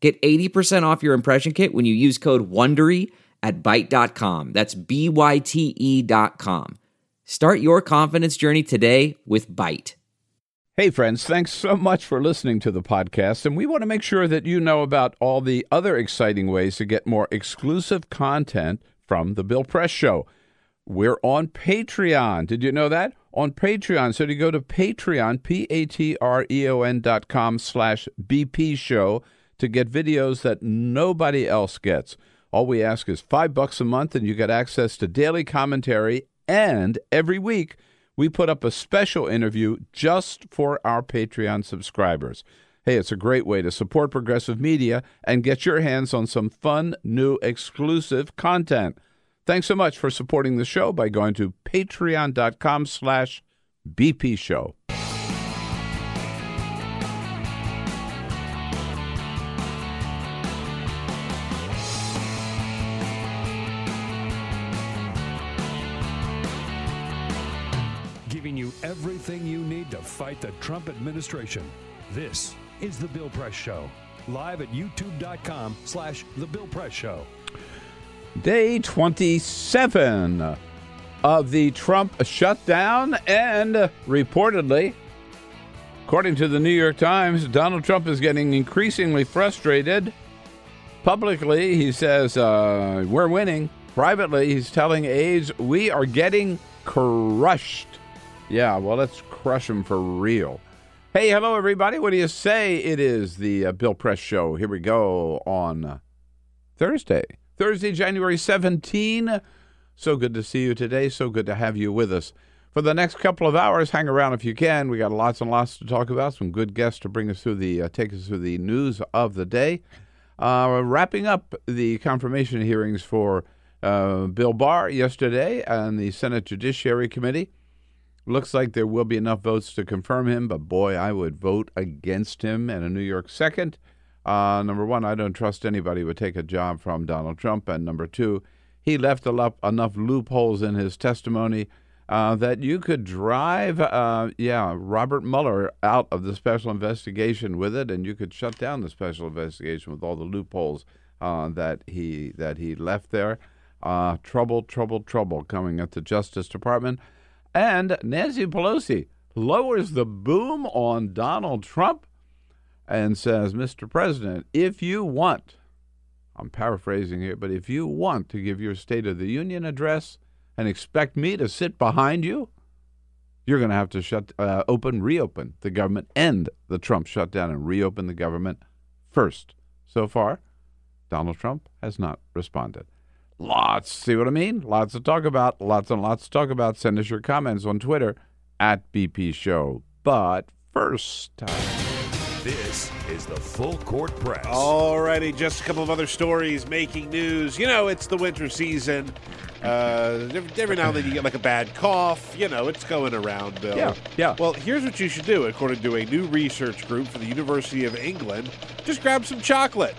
Get 80% off your impression kit when you use code WONDERY at Byte.com. That's B-Y-T-E dot com. Start your confidence journey today with Byte. Hey, friends, thanks so much for listening to the podcast. And we want to make sure that you know about all the other exciting ways to get more exclusive content from The Bill Press Show. We're on Patreon. Did you know that? On Patreon. So to go to Patreon, P-A-T-R-E-O-N dot com slash BP show to get videos that nobody else gets. All we ask is five bucks a month, and you get access to daily commentary. And every week, we put up a special interview just for our Patreon subscribers. Hey, it's a great way to support progressive media and get your hands on some fun, new, exclusive content. Thanks so much for supporting the show by going to patreon.com slash BP fight the Trump administration. This is The Bill Press Show, live at youtube.com slash The Bill Press Show. Day 27 of the Trump shutdown, and reportedly, according to the New York Times, Donald Trump is getting increasingly frustrated. Publicly, he says, uh, We're winning. Privately, he's telling aides, We are getting crushed. Yeah, well, let's crush him for real. Hey, hello, everybody. What do you say? It is the uh, Bill Press Show. Here we go on Thursday. Thursday, January 17. So good to see you today. So good to have you with us. For the next couple of hours, hang around if you can. We got lots and lots to talk about. Some good guests to bring us through the, uh, take us through the news of the day. Uh, wrapping up the confirmation hearings for uh, Bill Barr yesterday and the Senate Judiciary Committee. Looks like there will be enough votes to confirm him, but boy, I would vote against him in a New York second. Uh, number one, I don't trust anybody would take a job from Donald Trump. And number two, he left enough, enough loopholes in his testimony uh, that you could drive, uh, yeah, Robert Mueller out of the special investigation with it, and you could shut down the special investigation with all the loopholes uh, that he that he left there. Uh, trouble, trouble, trouble coming at the Justice Department. And Nancy Pelosi lowers the boom on Donald Trump and says, Mr. President, if you want, I'm paraphrasing here, but if you want to give your State of the Union address and expect me to sit behind you, you're going to have to shut, uh, open, reopen the government, end the Trump shutdown, and reopen the government first. So far, Donald Trump has not responded. Lots, see what I mean? Lots to talk about. Lots and lots to talk about. Send us your comments on Twitter at BP Show. But first, time. This is the Full Court Press. Alrighty, just a couple of other stories making news. You know, it's the winter season. Uh, every, every now and then you get like a bad cough. You know, it's going around, Bill. Yeah, yeah. Well, here's what you should do, according to a new research group for the University of England. Just grab some chocolate.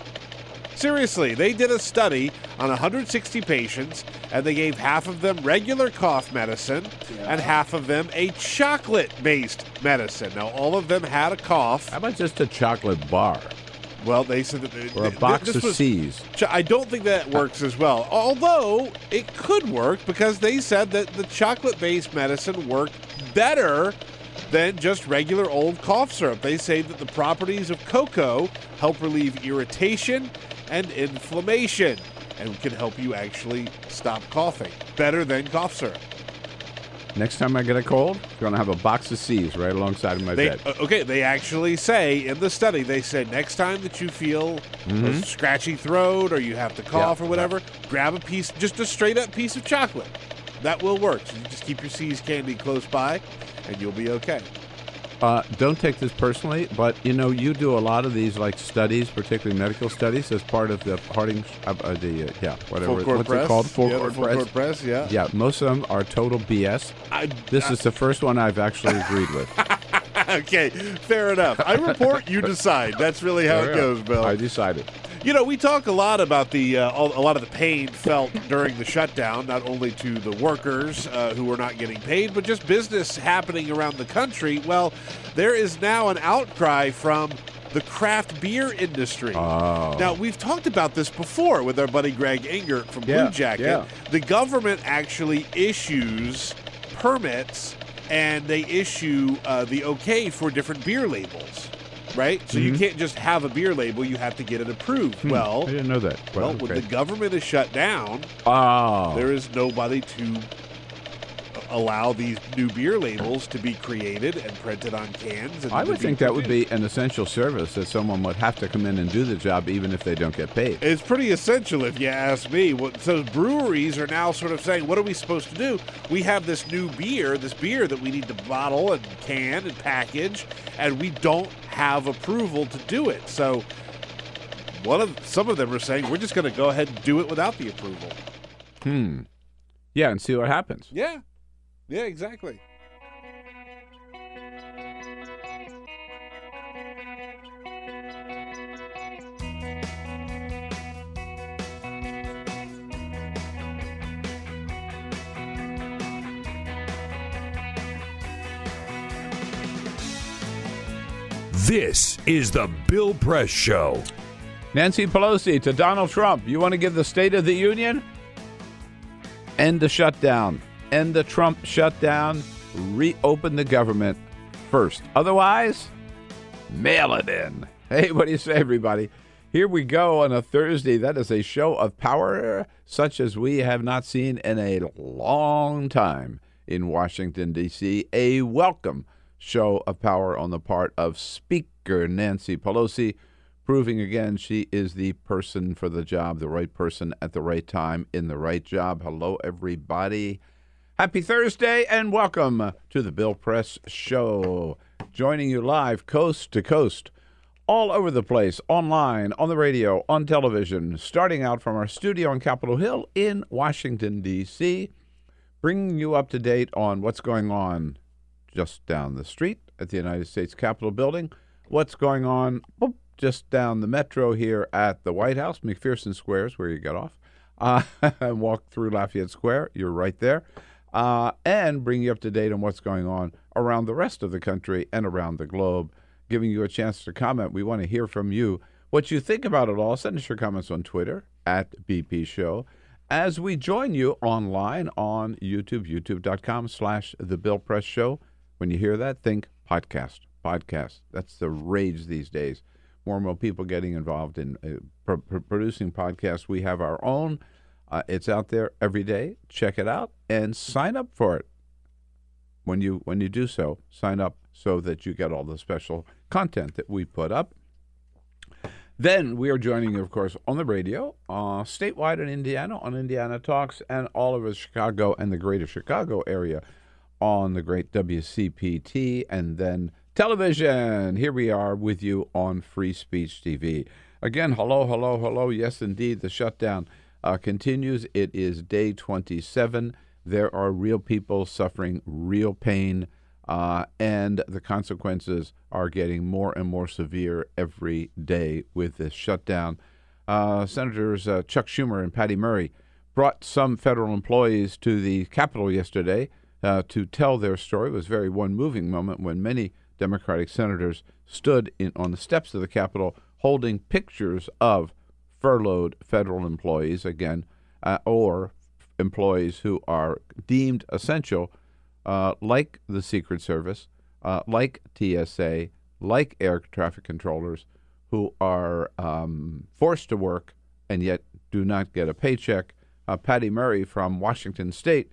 Seriously, they did a study on 160 patients, and they gave half of them regular cough medicine and half of them a chocolate based medicine. Now, all of them had a cough. how about just a chocolate bar Well, they said that. th- or a box of was- See's? I don't think that works as well. Although it could work because they said that the chocolate based medicine worked better than just regular old cough syrup. They say that the properties of cocoa help relieve irritation and inflammation and can help you actually stop coughing better than cough syrup. Next time I get a cold, I'm going to have a box of See's right alongside of my They, bed. uh, okay, they actually say in the study, they said next time that you feel a scratchy throat or you have to cough Mm-hmm. Yeah, or whatever, grab a piece, just a straight up piece of chocolate. That will work. So you just keep your See's candy close by and you'll be okay. Uh, don't take this personally, but you know you do a lot of these like studies, particularly medical studies, as part of the Harding, uh, uh, the uh, yeah whatever what's press. it called full yeah, court full press. court press. Yeah. Yeah, most of them are total BS. I, This is the first one I've actually agreed with. okay, fair enough. I report, you decide. That's really how it goes, Bill. I decided. You know, we talk a lot about the uh, all- a lot of the pain felt during the shutdown, not only to the workers uh, who were not getting paid, but just business happening around the country. Well, there is now an outcry from the craft beer industry. Oh. Now, we've talked about this before with our buddy Greg Engert from Yeah, Blue Jacket. yeah. The government actually issues permits and they issue uh, the okay for different beer labels, right? So you can't just have a beer label, you have to get it approved. Well, I didn't know that. well, Well, when the government is shut down, oh, there is nobody to allow these new beer labels to be created and printed on cans. And I would think that would be an essential service that someone would have to come in and do the job even if they don't get paid. It's pretty essential, if you ask me. What- So breweries are now sort of saying, "What are we supposed to do? We have this new beer, this beer that we need to bottle and can and package, and we don't have approval to do it." So, one of some of them are saying, "We're just going to go ahead and do it without the approval." Hmm. Yeah, and see what happens. Yeah, yeah, exactly. This is the Bill Press Show. Nancy Pelosi to Donald Trump. You want to give the State of the Union? End the shutdown. End the Trump shutdown. Reopen the government first. Otherwise, mail it in. Hey, what do you say, everybody? Here we go on a Thursday. That is a show of power such as we have not seen in a long time in Washington, D.C. A welcome show of power on the part of Speaker Nancy Pelosi, proving again she is the person for the job, the right person at the right time in the right job. Hello, everybody. Happy Thursday and welcome to the Bill Press Show. Joining you live coast to coast, all over the place, online, on the radio, on television, starting out from our studio on Capitol Hill in Washington, D.C., bringing you up to date on what's going on just down the street at the United States Capitol building, what's going on just down the metro here at the White House, McPherson Square is where you get off, uh, and walk through Lafayette Square. You're right there. Uh, and bring you up to date on what's going on around the rest of the country and around the globe, giving you a chance to comment. We want to hear from you what you think about it all. Send us your comments on Twitter at BP Show as we join you online on YouTube, youtube.com slash The Bill Press Show. When you hear that, think podcast, podcast. That's the rage these days. More and more people getting involved in uh, pr- pr- producing podcasts. We have our own. Uh, it's out there every day. Check it out and sign up for it. When you when you do so, sign up so that you get all the special content that we put up. Then we are joining you, of course, on the radio, uh, statewide in Indiana, on Indiana Talks, and all over Chicago and the greater Chicago area on the great WCPT, and then television. Here we are with you on Free Speech TV. Again, hello, hello, hello. Yes, indeed, the shutdown uh, continues. It is day 27. There are real people suffering real pain, uh, and the consequences are getting more and more severe every day with this shutdown. Uh, Senators uh, Chuck Schumer and Patty Murray brought some federal employees to the Capitol yesterday uh, to tell their story. It was a very one moving moment when many Democratic senators stood in, on the steps of the Capitol holding pictures of furloughed federal employees, again, uh, or employees who are deemed essential, uh, like the Secret Service, uh, like TSA, like air traffic controllers, who are um, forced to work and yet do not get a paycheck. Uh, Patty Murray from Washington State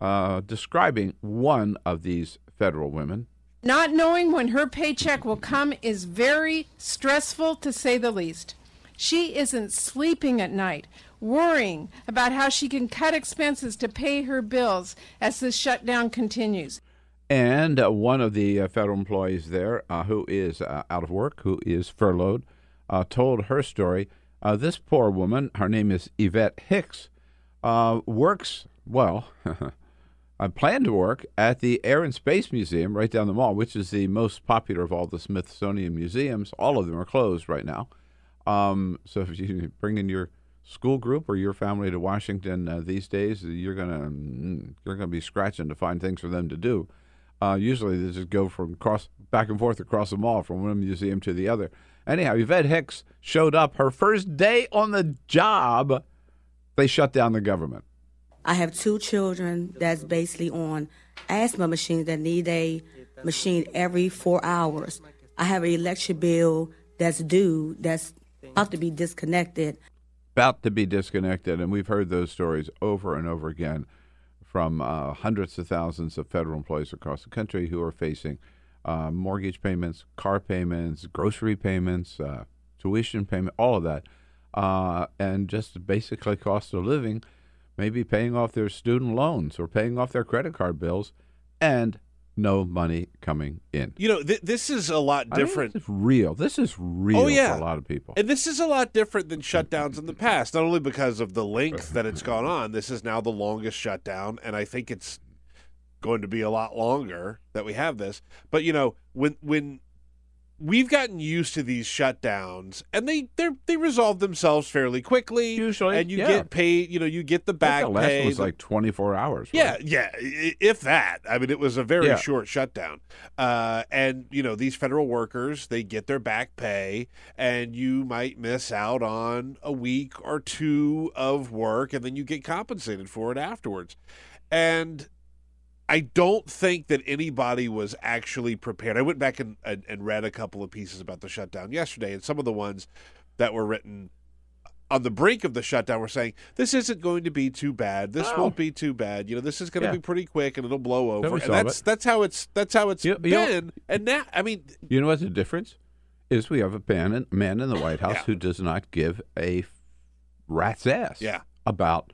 uh, describing one of these federal women. Not knowing when her paycheck will come is very stressful to say the least. She isn't sleeping at night, worrying about how she can cut expenses to pay her bills as the shutdown continues. And uh, one of the uh, federal employees there, uh, who is uh, out of work, who is furloughed, uh, told her story. Uh, this poor woman, her name is Yvette Hicks, works, well, I plan to work at the Air and Space Museum right down the mall, which is the most popular of all the Smithsonian museums. All of them are closed right now. Um, so if you bring in your school group or your family to Washington uh, these days, you're gonna mm, you're gonna be scratching to find things for them to do. Uh, usually they just go from cross back and forth across the mall from one museum to the other. Anyhow, Yvette Hicks showed up her first day on the job. They shut down the government. I have two children that's basically on asthma machines that need a machine every four hours. I have an electric bill that's due that's about to be disconnected. About to be disconnected, and we've heard those stories over and over again from uh, hundreds of thousands of federal employees across the country who are facing uh, mortgage payments, car payments, grocery payments, uh, tuition payment, all of that, uh, and just basically cost of living, maybe paying off their student loans or paying off their credit card bills, and no money coming in. You know, th- this is a lot I mean, different. this is real. This is real Oh, yeah. for a lot of people. And this is a lot different than shutdowns in the past, not only because of the length that it's gone on. This is now the longest shutdown, and I think it's going to be a lot longer that we have this. But you know, when when we've gotten used to these shutdowns, and they they they resolve themselves fairly quickly. Usually, and you yeah. get paid. You know, you get the back the last pay. one was like 24 hours. yeah, right? yeah, i- if that. I mean, it was a very Yeah. short shutdown. Uh, and, you know, these federal workers, they get their back pay, and you might miss out on a week or two of work, and then you get compensated for it afterwards. And I don't think that anybody was actually prepared. I went back and, and, and read a couple of pieces about the shutdown yesterday, and some of the ones that were written on the brink of the shutdown were saying this isn't going to be too bad. This No. won't be too bad. You know, this is going to Yeah. be pretty quick and it'll blow over. And that's it. that's how it's that's how it's You- been. and now, I mean, You know what the difference is? We have a man in, man in the White House Yeah. who does not give a rat's ass Yeah. about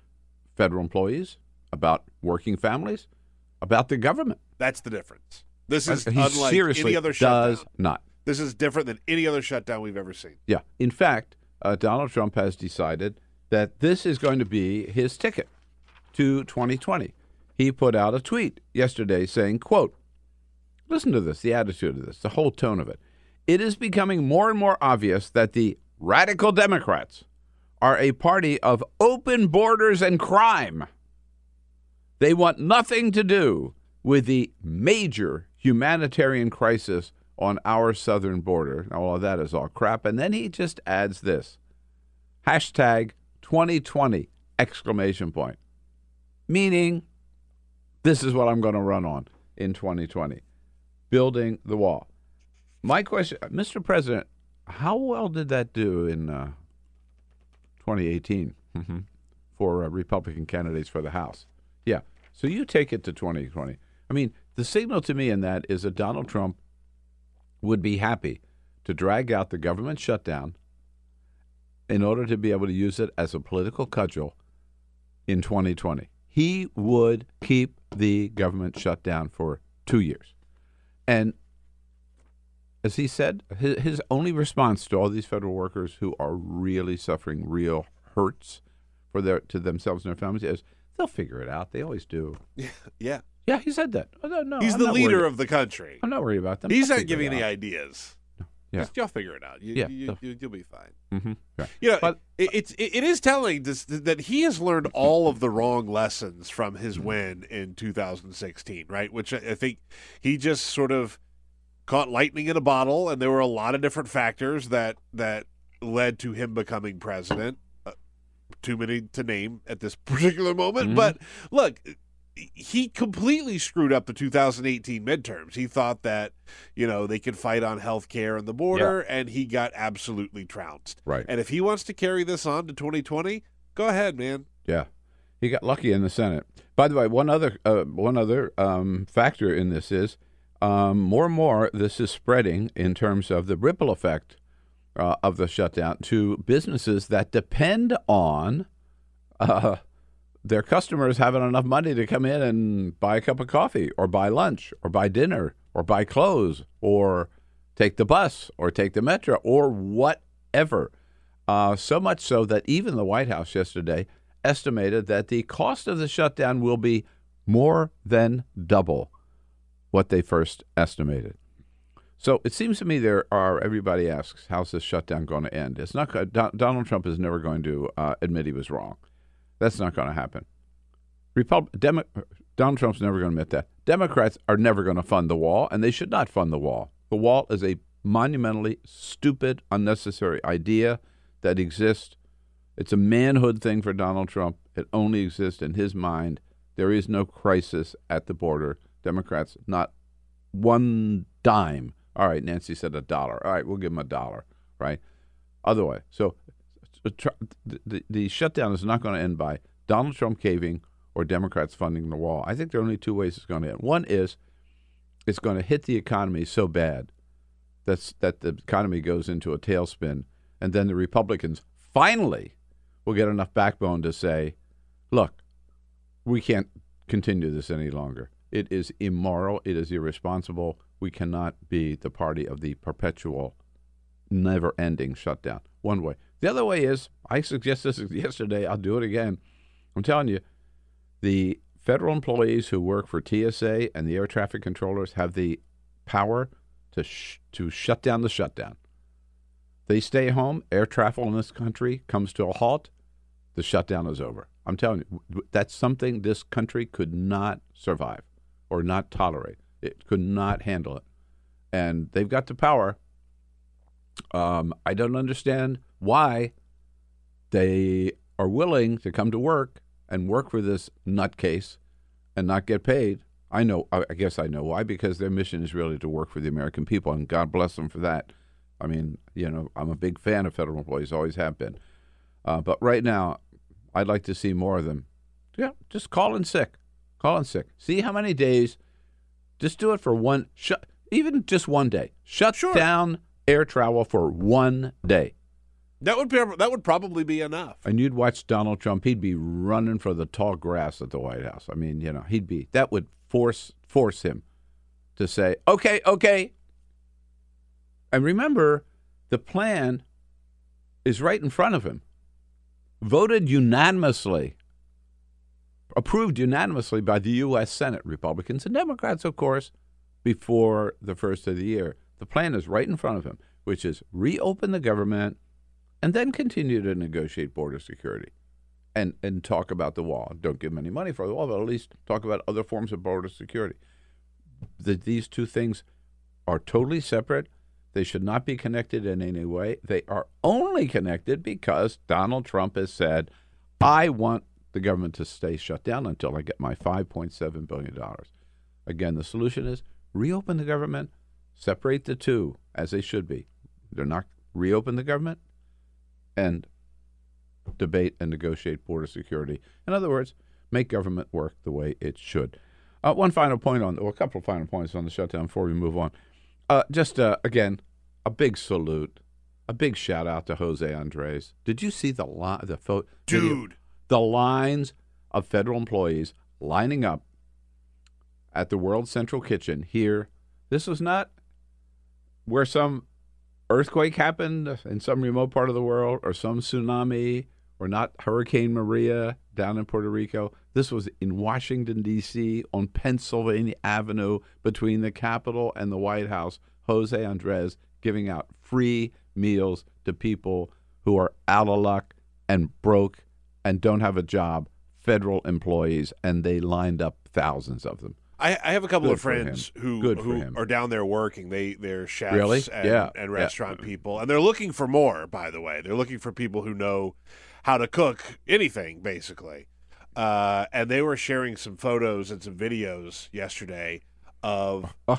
federal employees, about working families, about the government. that's the difference. This is he unlike seriously any other shutdown. does not. This is different than any other shutdown we've ever seen. Yeah. In fact, uh, Donald Trump has decided that this is going to be his ticket to 2020. He put out a tweet yesterday saying, quote, listen to this, the attitude of this, the whole tone of it. It is becoming more and more obvious that the radical Democrats are a party of open borders and crime. They want nothing to do with the major humanitarian crisis on our southern border. Now, all of that is all crap. And then he just adds this hashtag 2020 exclamation point, meaning this is what I'm going to run on in 2020 building the wall. My question, Mr. President, how well did that do in uh, 2018 Mhm. for uh, Republican candidates for the House? Yeah. So you take it to 2020. I mean, the signal to me in that is that Donald Trump would be happy to drag out the government shutdown in order to be able to use it as a political cudgel in 2020. He would keep the government shut down for two years. And as he said, his, his only response to all these federal workers who are really suffering real hurts for their to themselves and their families is they'll figure it out. They always do. Yeah. Yeah, he said that. Oh, no, no, He's I'm the not leader worried. of the country. I'm not worried about them. He's They'll not figure giving it any out. ideas. Yeah. Just y'all figure it out. You, Yeah, you, so- you, you'll be fine. Mhm. Right. You know, But- it, it's it, it is telling this, that he has learned all of the wrong lessons from his win in 2016, right? Which I, I think he just sort of caught lightning in a bottle, and there were a lot of different factors that that led to him becoming president. Too many to name at this particular moment, Mhm. but look. He completely screwed up the 2018 midterms. He thought that, you know, they could fight on health care and the border, and he got absolutely trounced. Right. And if he wants to carry this on to 2020, go ahead, man. Yeah, he got lucky in the Senate. By the way, one other uh, one other um, factor in this is um, more and more this is spreading in terms of the ripple effect uh, of the shutdown to businesses that depend on uh, their customers haven't enough money to come in and buy a cup of coffee or buy lunch or buy dinner or buy clothes or take the bus or take the metro or whatever. Uh, so much so that even the White House yesterday estimated that the cost of the shutdown will be more than double what they first estimated. So it seems to me there are. Everybody asks, "How's this shutdown going to end?" It's not. Donald Trump is never going to uh, admit he was wrong. That's not going to happen. Repub- Demo- Donald Trump's never going to admit that. Democrats are never going to fund the wall, and they should not fund the wall. The wall is a monumentally stupid, unnecessary idea that exists. It's a manhood thing for Donald Trump. It only exists in his mind. There is no crisis at the border. Democrats, not one dime. All right, Nancy said a dollar. All right, we'll give him a dollar, right? Other way. So uh, the, the, the shutdown is not going to end by Donald Trump caving or Democrats funding the wall. I think there are only two ways it's going to end. One is it's going to hit the economy so bad that's, that the economy goes into a tailspin, and then the Republicans finally will get enough backbone to say, look, we can't continue this any longer. It is immoral. It is irresponsible. We cannot be the party of the perpetual, never ending shutdown. One way. The other way is I suggested this yesterday. I'll do it again. I'm telling you, the federal employees who work for TSA and the air traffic controllers have the power to sh- to shut down the shutdown. They stay home. Air travel in this country comes to a halt. The shutdown is over. I'm telling you, that's something this country could not survive or not tolerate. It could not handle it, and they've got the power. Um, I don't understand why they are willing to come to work and work for this nutcase and not get paid. I know, I guess I know why, because their mission is really to work for the American people, and God bless them for that. I mean, you know, I'm a big fan of federal employees, always have been. Uh, but right now, I'd like to see more of them. Yeah, just call in sick. Call in sick. See how many days. Just do it for one. Shut even just one day. Shut sure. down air travel for one day. That would be that would probably be enough. And you'd watch Donald Trump; he'd be running for the tall grass at the White House. I mean, you know, he'd be that would force force him to say, "Okay, okay." And remember, the plan is right in front of him, voted unanimously, approved unanimously by the U.S. Senate, Republicans and Democrats, of course, before the first of the year. The plan is right in front of him, which is reopen the government and then continue to negotiate border security and, and talk about the wall. Don't give them any money for the wall, but at least talk about other forms of border security. The, these two things are totally separate. They should not be connected in any way. They are only connected because Donald Trump has said, I want the government to stay shut down until I get my $5.7 billion. Again, the solution is reopen the government, separate the two as they should be. They're not reopen the government, and debate and negotiate border security. In other words, make government work the way it should. Uh, one final point on, or a couple of final points on the shutdown before we move on. Uh, just uh, again, a big salute, a big shout out to Jose Andres. Did you see the line, the photo, dude, the lines of federal employees lining up at the World Central Kitchen here? This was not where some earthquake happened in some remote part of the world or some tsunami or not Hurricane Maria down in Puerto Rico. This was in Washington, D.C., on Pennsylvania Avenue between the Capitol and the White House. Jose Andres giving out free meals to people who are out of luck and broke and don't have a job, federal employees, and they lined up thousands of them. I, I have a couple Good of friends who Good who are down there working. They they're chefs really? and, yeah. and restaurant yeah. people, and they're looking for more. By the way, they're looking for people who know how to cook anything, basically. Uh, and they were sharing some photos and some videos yesterday of uh,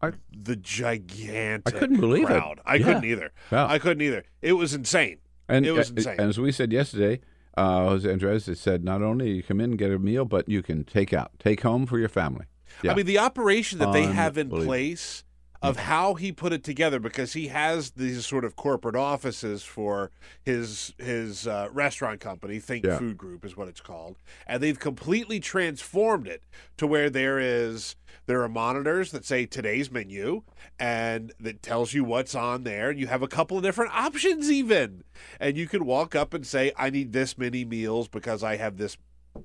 I, the gigantic. I couldn't believe crowd. it. I yeah. couldn't either. Yeah. I couldn't either. It was insane. And it was insane. And as we said yesterday, uh, Jose Andres has said, not only you come in and get a meal, but you can take out, take home for your family. Yeah. I mean, the operation that they have in place of how he put it together because he has these sort of corporate offices for his his uh, restaurant company think Yeah. food group is what it's called and they've completely transformed it to where there is there are monitors that say today's menu and that tells you what's on there And you have a couple of different options even and you can walk up and say i need this many meals because i have this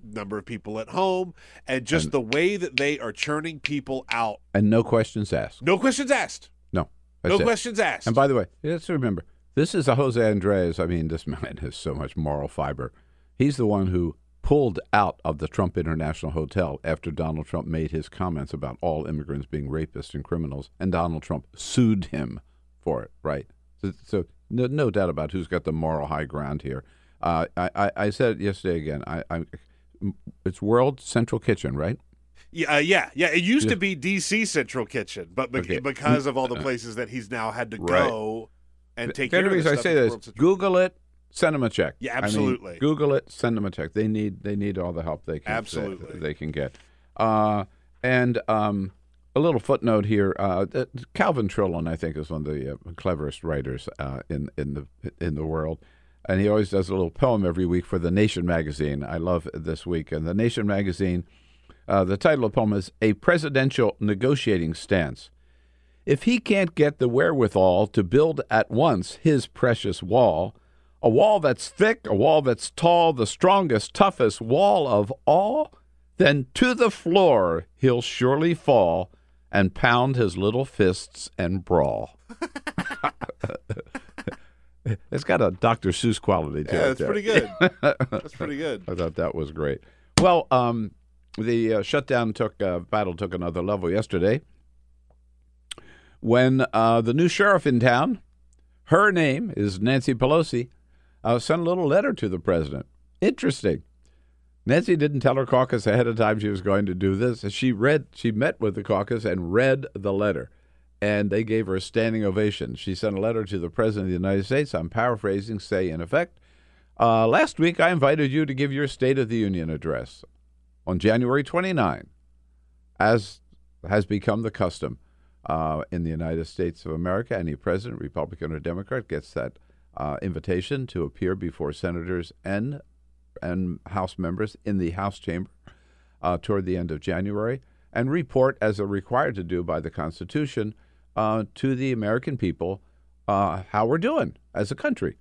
number of people at home and just the way that they are churning people out And no questions asked. no questions asked No. No it. questions asked. And by the way, let's remember, this is a Jose Andres. I mean, this man has so much moral fiber. He's the one who pulled out of the Trump International Hotel after Donald Trump made his comments about all immigrants being rapists and criminals, and Donald Trump sued him for it, right? So, so no, no doubt about who's got the moral high ground here. Uh, I, I, I said it yesterday again. I, I, it's World Central Kitchen, right? yeah, uh, yeah, yeah. It used to be DC Central Kitchen, but bec- Okay. because of all the places that he's now had to Right. go and take the care of this reason I say this: Google it, send them a check. Yeah, I mean, absolutely. Google it, send them a check. They need they need all the help they can Absolutely. they, they can get. Uh, and um, a little footnote here: uh, Calvin Trillin, I think, is one of the uh, cleverest writers uh, in in the in the world. And he always does a little poem every week for the Nation magazine. I love this week. And the Nation magazine, uh, the title of the poem is "A Presidential Negotiating Stance." If he can't get the wherewithal to build at once his precious wall, a wall that's thick, a wall that's tall, the strongest, toughest wall of all, then to the floor he'll surely fall and pound his little fists and brawl. it's got a Dr. Seuss quality to Yeah, it. that's there. pretty good. that's pretty good. I thought that was great. Well, um, the uh, shutdown took uh, battle took another level yesterday when uh, the new sheriff in town, her name is Nancy Pelosi, uh, sent a little letter to the president. Interesting. Nancy didn't tell her caucus ahead of time she was going to do this. She read, she met with the caucus and read the letter, and they gave her a standing ovation. She sent a letter to the president of the United States. I'm paraphrasing, say in effect. Uh, last week, I invited you to give your State of the Union address on January 29, as has become the custom uh, in the United States of America. Any president, Republican or Democrat, gets that uh, invitation to appear before senators and and House members in the House chamber uh, toward the end of January and report, as they're required to do by the Constitution, uh, to the American people uh, how we're doing as a country.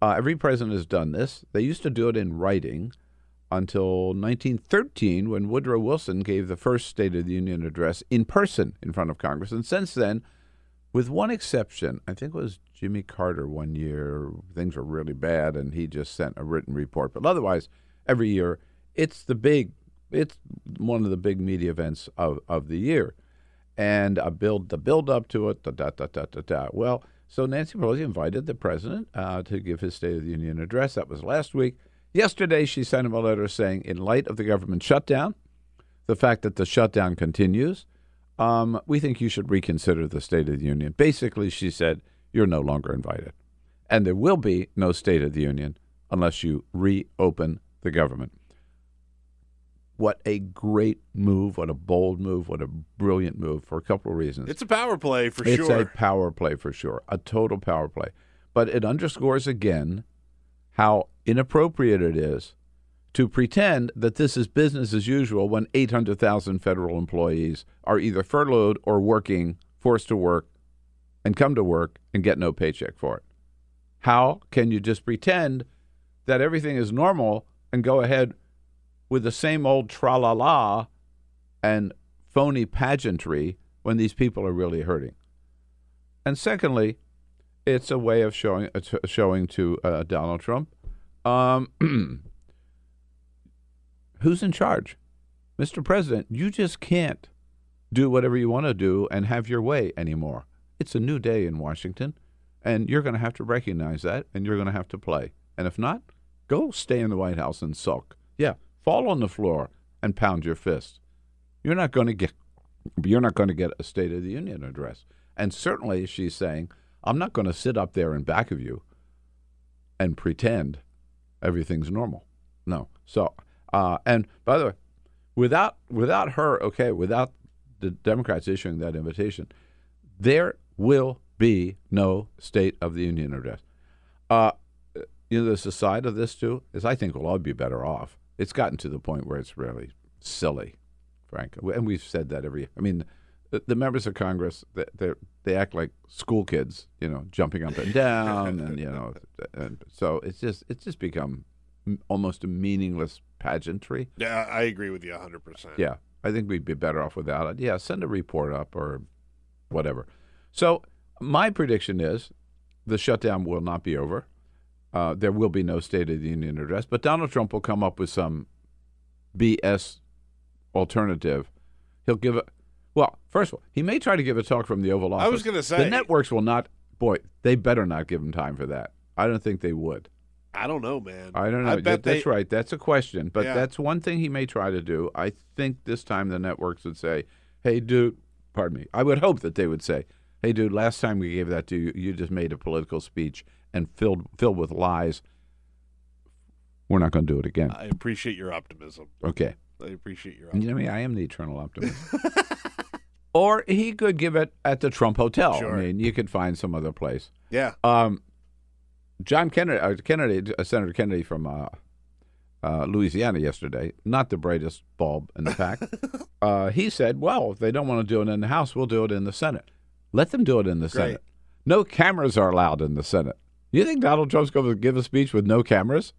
Uh, every president has done this. They used to do it in writing until 1913 when Woodrow Wilson gave the first State of the Union address in person in front of Congress. And since then, with one exception, I think it was Jimmy Carter one year, things were really bad and he just sent a written report. But otherwise, every year, it's the big, it's one of the big media events of, of the year. And build, the build up to it, da, da, da, da, da, da. Well, so Nancy Pelosi invited the president uh, to give his State of the Union address. That was last week. Yesterday, she sent him a letter saying, in light of the government shutdown, the fact that the shutdown continues, um, we think you should reconsider the State of the Union. Basically, she said, you're no longer invited. And there will be no State of the Union unless you reopen the government. What a great move, what a bold move, what a brilliant move for a couple of reasons. It's a power play for It's sure. It's a power play for sure, a total power play. But it underscores again how inappropriate it is to pretend that this is business as usual when 800,000 federal employees are either furloughed or working, forced to work, and come to work and get no paycheck for it. How can you just pretend that everything is normal and go ahead with the same old tra la la and phony pageantry when these people are really hurting? And secondly, it's a way of showing uh, t- showing to uh, Donald Trump um, who's in charge. Mr. President, you just can't do whatever you want to do and have your way anymore. It's a new day in Washington, and you're going to have to recognize that, and you're going to have to play. And if not, go stay in the White House and sulk. Yeah, fall on the floor and pound your fist. You're not going to get you're not going to get a State of the Union address. And certainly she's saying, I'm not going to sit up there in back of you and pretend everything's normal. No. So, uh, and by the way, without without her, okay, without the Democrats issuing that invitation, There will be no State of the Union address. Uh, you know, there's a side of this too is I think we'll all be better off. It's gotten to the point where it's really silly, Frank, and we've said that every. I mean, the, the members of Congress they they act like school kids, you know, jumping up and down, and you know, and so it's just it's just become almost a meaningless pageantry. Yeah, I agree with you 100%. Yeah, I think we'd be better off without it. Yeah, send a report up or whatever. So my prediction is the shutdown will not be over. Uh, there will be no State of the Union address, but Donald Trump will come up with some BS alternative. He'll give a well. First of all, he may try to give a talk from the Oval Office. I was gonna say- the networks will not. Boy, they better not give him time for that. I don't think they would. I don't know, man. I don't know. I That- that's they, right. That's a question, but Yeah. that's one thing he may try to do. I think this time the networks would say, "Hey, dude, pardon me." I would hope that they would say, "Hey, dude, last time we gave that to you, you just made a political speech and filled filled with lies. We're not going to do it again." I appreciate your optimism. okay. I appreciate your You optimism. know me, I am the eternal optimist. or he could give it at the Trump Hotel. Sure. I mean, you could find some other place. Yeah. Um, John Kennedy, uh, Kennedy, uh, Senator Kennedy from uh, uh, Louisiana yesterday, not the brightest bulb in the pack. uh, he said, "Well, if they don't want to do it in the House, we'll do it in the Senate. Let them do it in the Great. Senate. No cameras are allowed in the Senate. You think Donald Trump's going to give a speech with no cameras?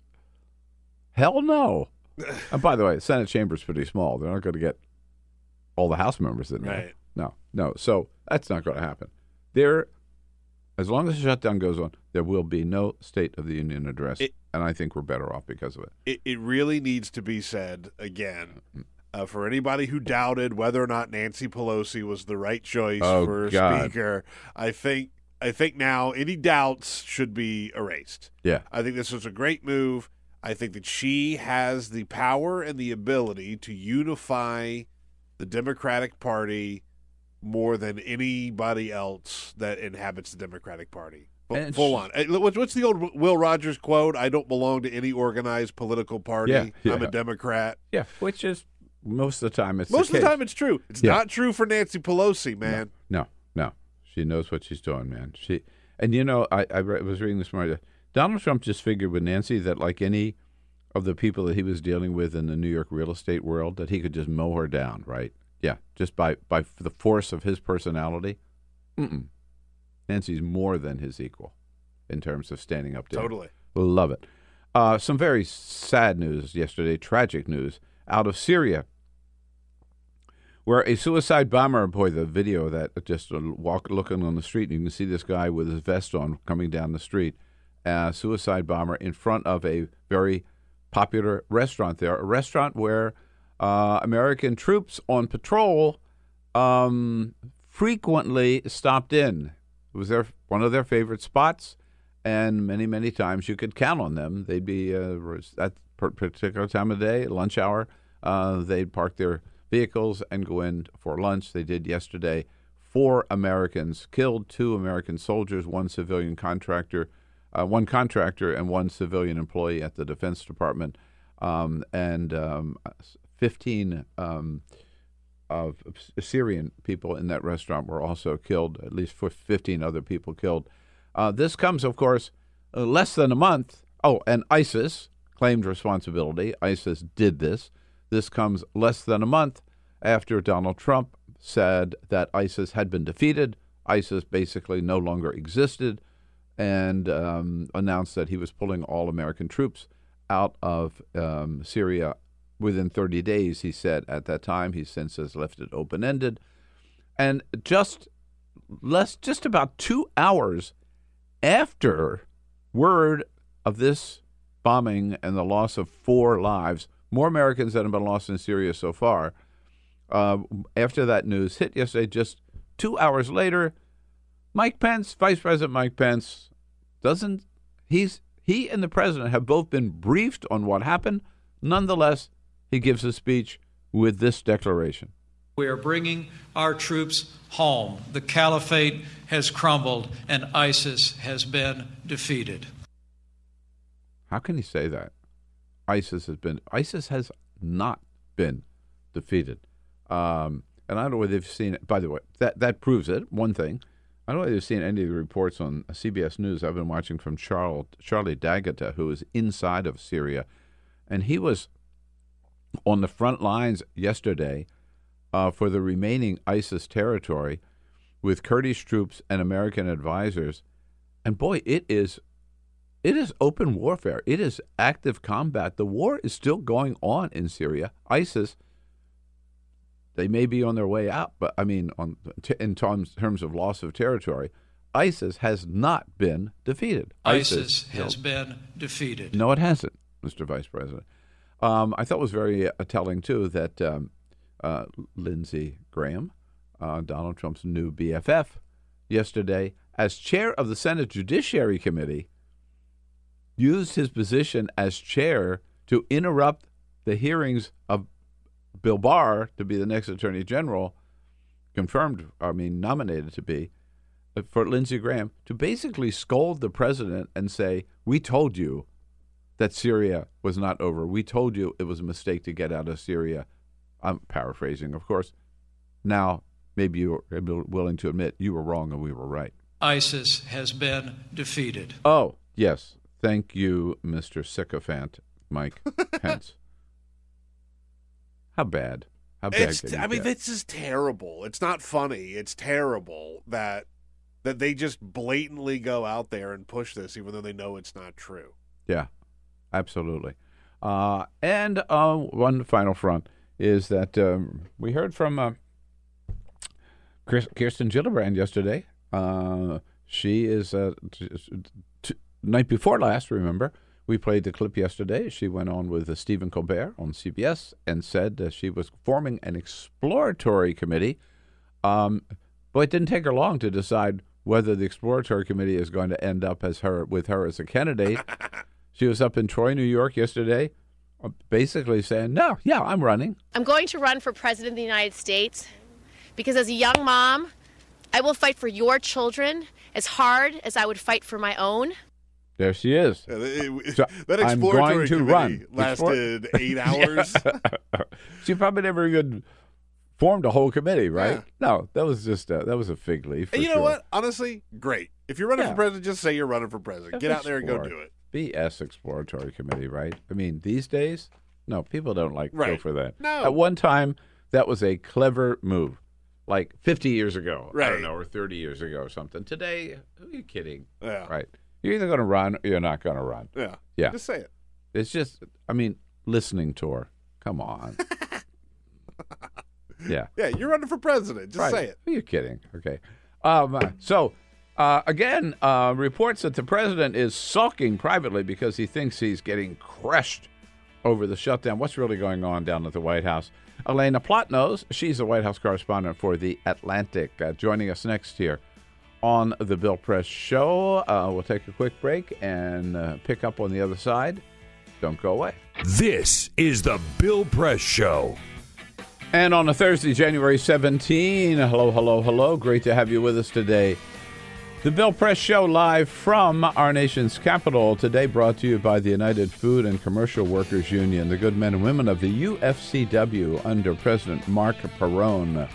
Hell no. and by the way, the Senate chamber's pretty small. They're not going to get all the House members in there. Right. No, no. So that's not going to happen. There, as long as the shutdown goes on, there will be no State of the Union address, It- and I think we're better off because of it. it, it really needs to be said again uh, for anybody who doubted whether or not Nancy Pelosi was the right choice Oh, for God. speaker. I think I think now any doubts should be erased. Yeah. I think this was a great move. I think that she has the power and the ability to unify the Democratic Party more than anybody else that inhabits the Democratic Party. Full, And full on. What's the old Will Rogers quote? I don't belong to any organized political party. Yeah, I'm a Democrat. Yeah, which is most of the time it's Most of the case. time, it's true. It's Yeah. not true for Nancy Pelosi, man. No, no, she knows what she's doing, man. She and you know, I, I re- was reading this morning. Donald Trump just figured with Nancy that like any of the people that he was dealing with in the New York real estate world, that he could just mow her down, right? Yeah, just by by the force of his personality. Mm-mm. Nancy's more than his equal in terms of standing up to him. Totally. Love it. Uh, some very sad news yesterday, tragic news out of Syria, where a suicide bomber, boy, the video that just walk looking on the street, you can see this guy with his vest on coming down the street, uh, suicide bomber in front of a very popular restaurant there, a restaurant where uh, American troops on patrol um, frequently stopped in. It was their one of their favorite spots, and many many times you could count on them. They'd be uh, at particular time of day, lunch hour. Uh, they'd park their vehicles and go in for lunch. They did yesterday. Four Americans killed, two American soldiers, one civilian contractor, uh, one contractor, and one civilian employee at the Defense Department, um, and um, 15 um, of Syrian people in that restaurant were also killed, at least for 15 other people killed. Uh, this comes, of course, uh, less than a month. Oh, and ISIS claimed responsibility. ISIS did this. This comes less than a month after Donald Trump said that ISIS had been defeated. ISIS basically no longer existed and um, announced that he was pulling all American troops out of um, Syria within 30 days, he said at that time. He since has left it open ended. And just less, just about two hours after word of this bombing and the loss of four lives, more Americans than have been lost in Syria so far. Uh, after that news hit yesterday, just two hours later, Mike Pence, Vice President Mike Pence, doesn't he's he and the president have both been briefed on what happened. Nonetheless, he gives a speech with this declaration. We are bringing our troops home. The caliphate has crumbled and ISIS has been defeated. How can he say that? ISIS has been ISIS has not been defeated. Um, and I don't know whether they've seen it. By the way, that that proves it. One thing, I don't know if you've seen any of the reports on CBS News. I've been watching from Charles, Charlie D'Agata, who is inside of Syria, and he was on the front lines yesterday uh, for the remaining ISIS territory with Kurdish troops and American advisors. And boy, it is it is open warfare. It is active combat. The war is still going on in Syria. ISIS they may be on their way out, but I mean, on t- in terms, terms of loss of territory, ISIS has not been defeated. ISIS, has been defeated. No, it hasn't, Mr. Vice President. Um, I thought it was very uh, telling too that um, uh, Lindsey Graham, uh, Donald Trump's new BFF, yesterday, as chair of the Senate Judiciary Committee, used his position as chair to interrupt the hearings of Bill Barr to be the next Attorney General, confirmed, I mean, nominated to be, for Lindsey Graham, to basically scold the president and say, We told you that Syria was not over. We told you it was a mistake to get out of Syria. I'm paraphrasing, of course. Now, maybe you're willing to admit you were wrong and we were right. ISIS has been defeated. Oh, yes. Thank you, Mr. Sycophant, Mike Pence. How bad? How bad? It's, I mean, get? this is terrible. It's not funny. It's terrible that that they just blatantly go out there and push this, even though they know it's not true. Yeah, absolutely. Uh, and uh, one final front is that um, we heard from uh, Kirsten Gillibrand yesterday. Uh, she is uh, night before last. Remember, we played the clip yesterday. She went on with uh, Stephen Colbert on CBS and said uh, she was forming an exploratory committee. Um, but it didn't take her long to decide whether the exploratory committee is going to end up as her with her as a candidate. she was up in Troy, New York yesterday, uh, basically saying, "No, yeah, I'm running." I'm going to run for president of the United States because as a young mom, I will fight for your children as hard as I would fight for my own. There she is. Yeah, it- So, that exploratory to committee run. lasted eight hours. she probably never even formed a whole committee, right? Yeah. No, that was just a, that was a fig leaf. and you know what? Honestly, great. If you're running Yeah. for president, just say you're running for president. Get out there and go do it. BS exploratory committee, right? I mean, these days, no, people don't like go Right. for that. No. At one time, that was a clever move, like 50 years ago, I don't know, or 30 years ago or something. Today, who are you kidding? Yeah. Right? You're either going to run or you're not going to run. Yeah. Yeah. Just say it. It's just, I mean, listening tour. Come on. yeah. Yeah, you're running for president. Just right. say it. Are you kidding? Okay. Um, so, uh, again, uh, reports that the president is sulking privately because he thinks he's getting crushed over the shutdown. What's really going on down at the White House? Elaina Plott knows. She's the White House correspondent for The Atlantic. Uh, joining us next here on the Bill Press Show. Uh, we'll take a quick break and uh, pick up on the other side. Don't go away. This is the Bill Press Show. And on a Thursday, January 17, hello, hello, hello. Great to have you with us today. The Bill Press Show live from our nation's capital. Today brought to you by the United Food and Commercial Workers Union, the good men and women of the UFCW under President Marc Perrone.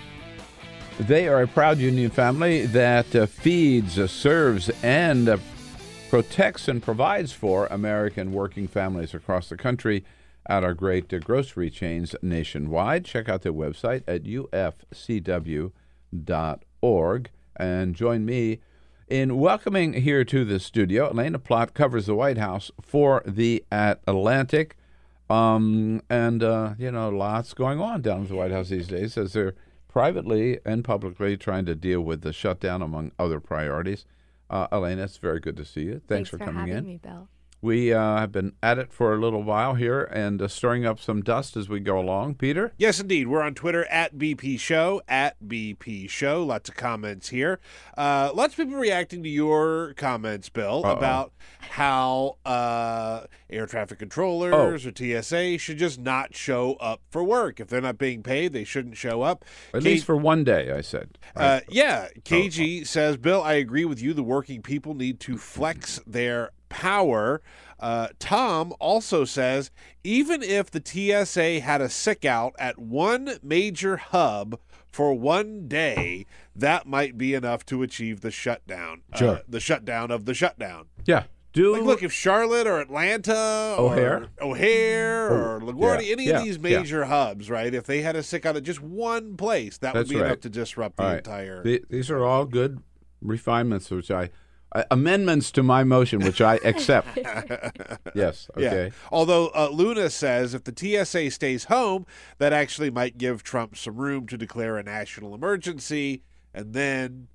They are a proud union family that uh, feeds, uh, serves, and uh, protects and provides for American working families across the country at our great uh, grocery chains nationwide. Check out their website at ufcw.org and join me in welcoming here to the studio. Elaina Plott covers the White House for the Atlantic. Um, and, uh, you know, lots going on down at the White House these days as they're privately and publicly trying to deal with the shutdown, among other priorities. Uh, Elaina, it's very good to see you. Thanks, for, coming having in. me, Bill. We uh, have been at it for a little while here and uh, stirring up some dust as we go along. Peter? Yes, indeed. We're on Twitter at BP Show, at BP Show. Lots of comments here. Uh, lots of people reacting to your comments, Bill, Uh-oh. about how uh, air traffic controllers Oh. or TSA should just not show up for work. If they're not being paid, they shouldn't show up. At Kate- least for one day, I said. Uh, yeah, Oh, KG says, Bill, I agree with you. The working people need to flex their power. Uh, Tom also says even if the TSA had a sick out at one major hub for one day, that might be enough to achieve the shutdown. uh, Sure. the shutdown of the shutdown. Yeah. Do Like, look, if Charlotte or Atlanta O'Hare? or O'Hare or LaGuardia, yeah, any yeah, of these yeah. major hubs, right? If they had a sick out at just one place, that That's would be right. enough to disrupt the All entire. The- these are all good refinements, which I uh, amendments to my motion, which I accept. yes. Okay. Yeah. Although uh, Luna says if the TSA stays home, that actually might give Trump some room to declare a national emergency, and then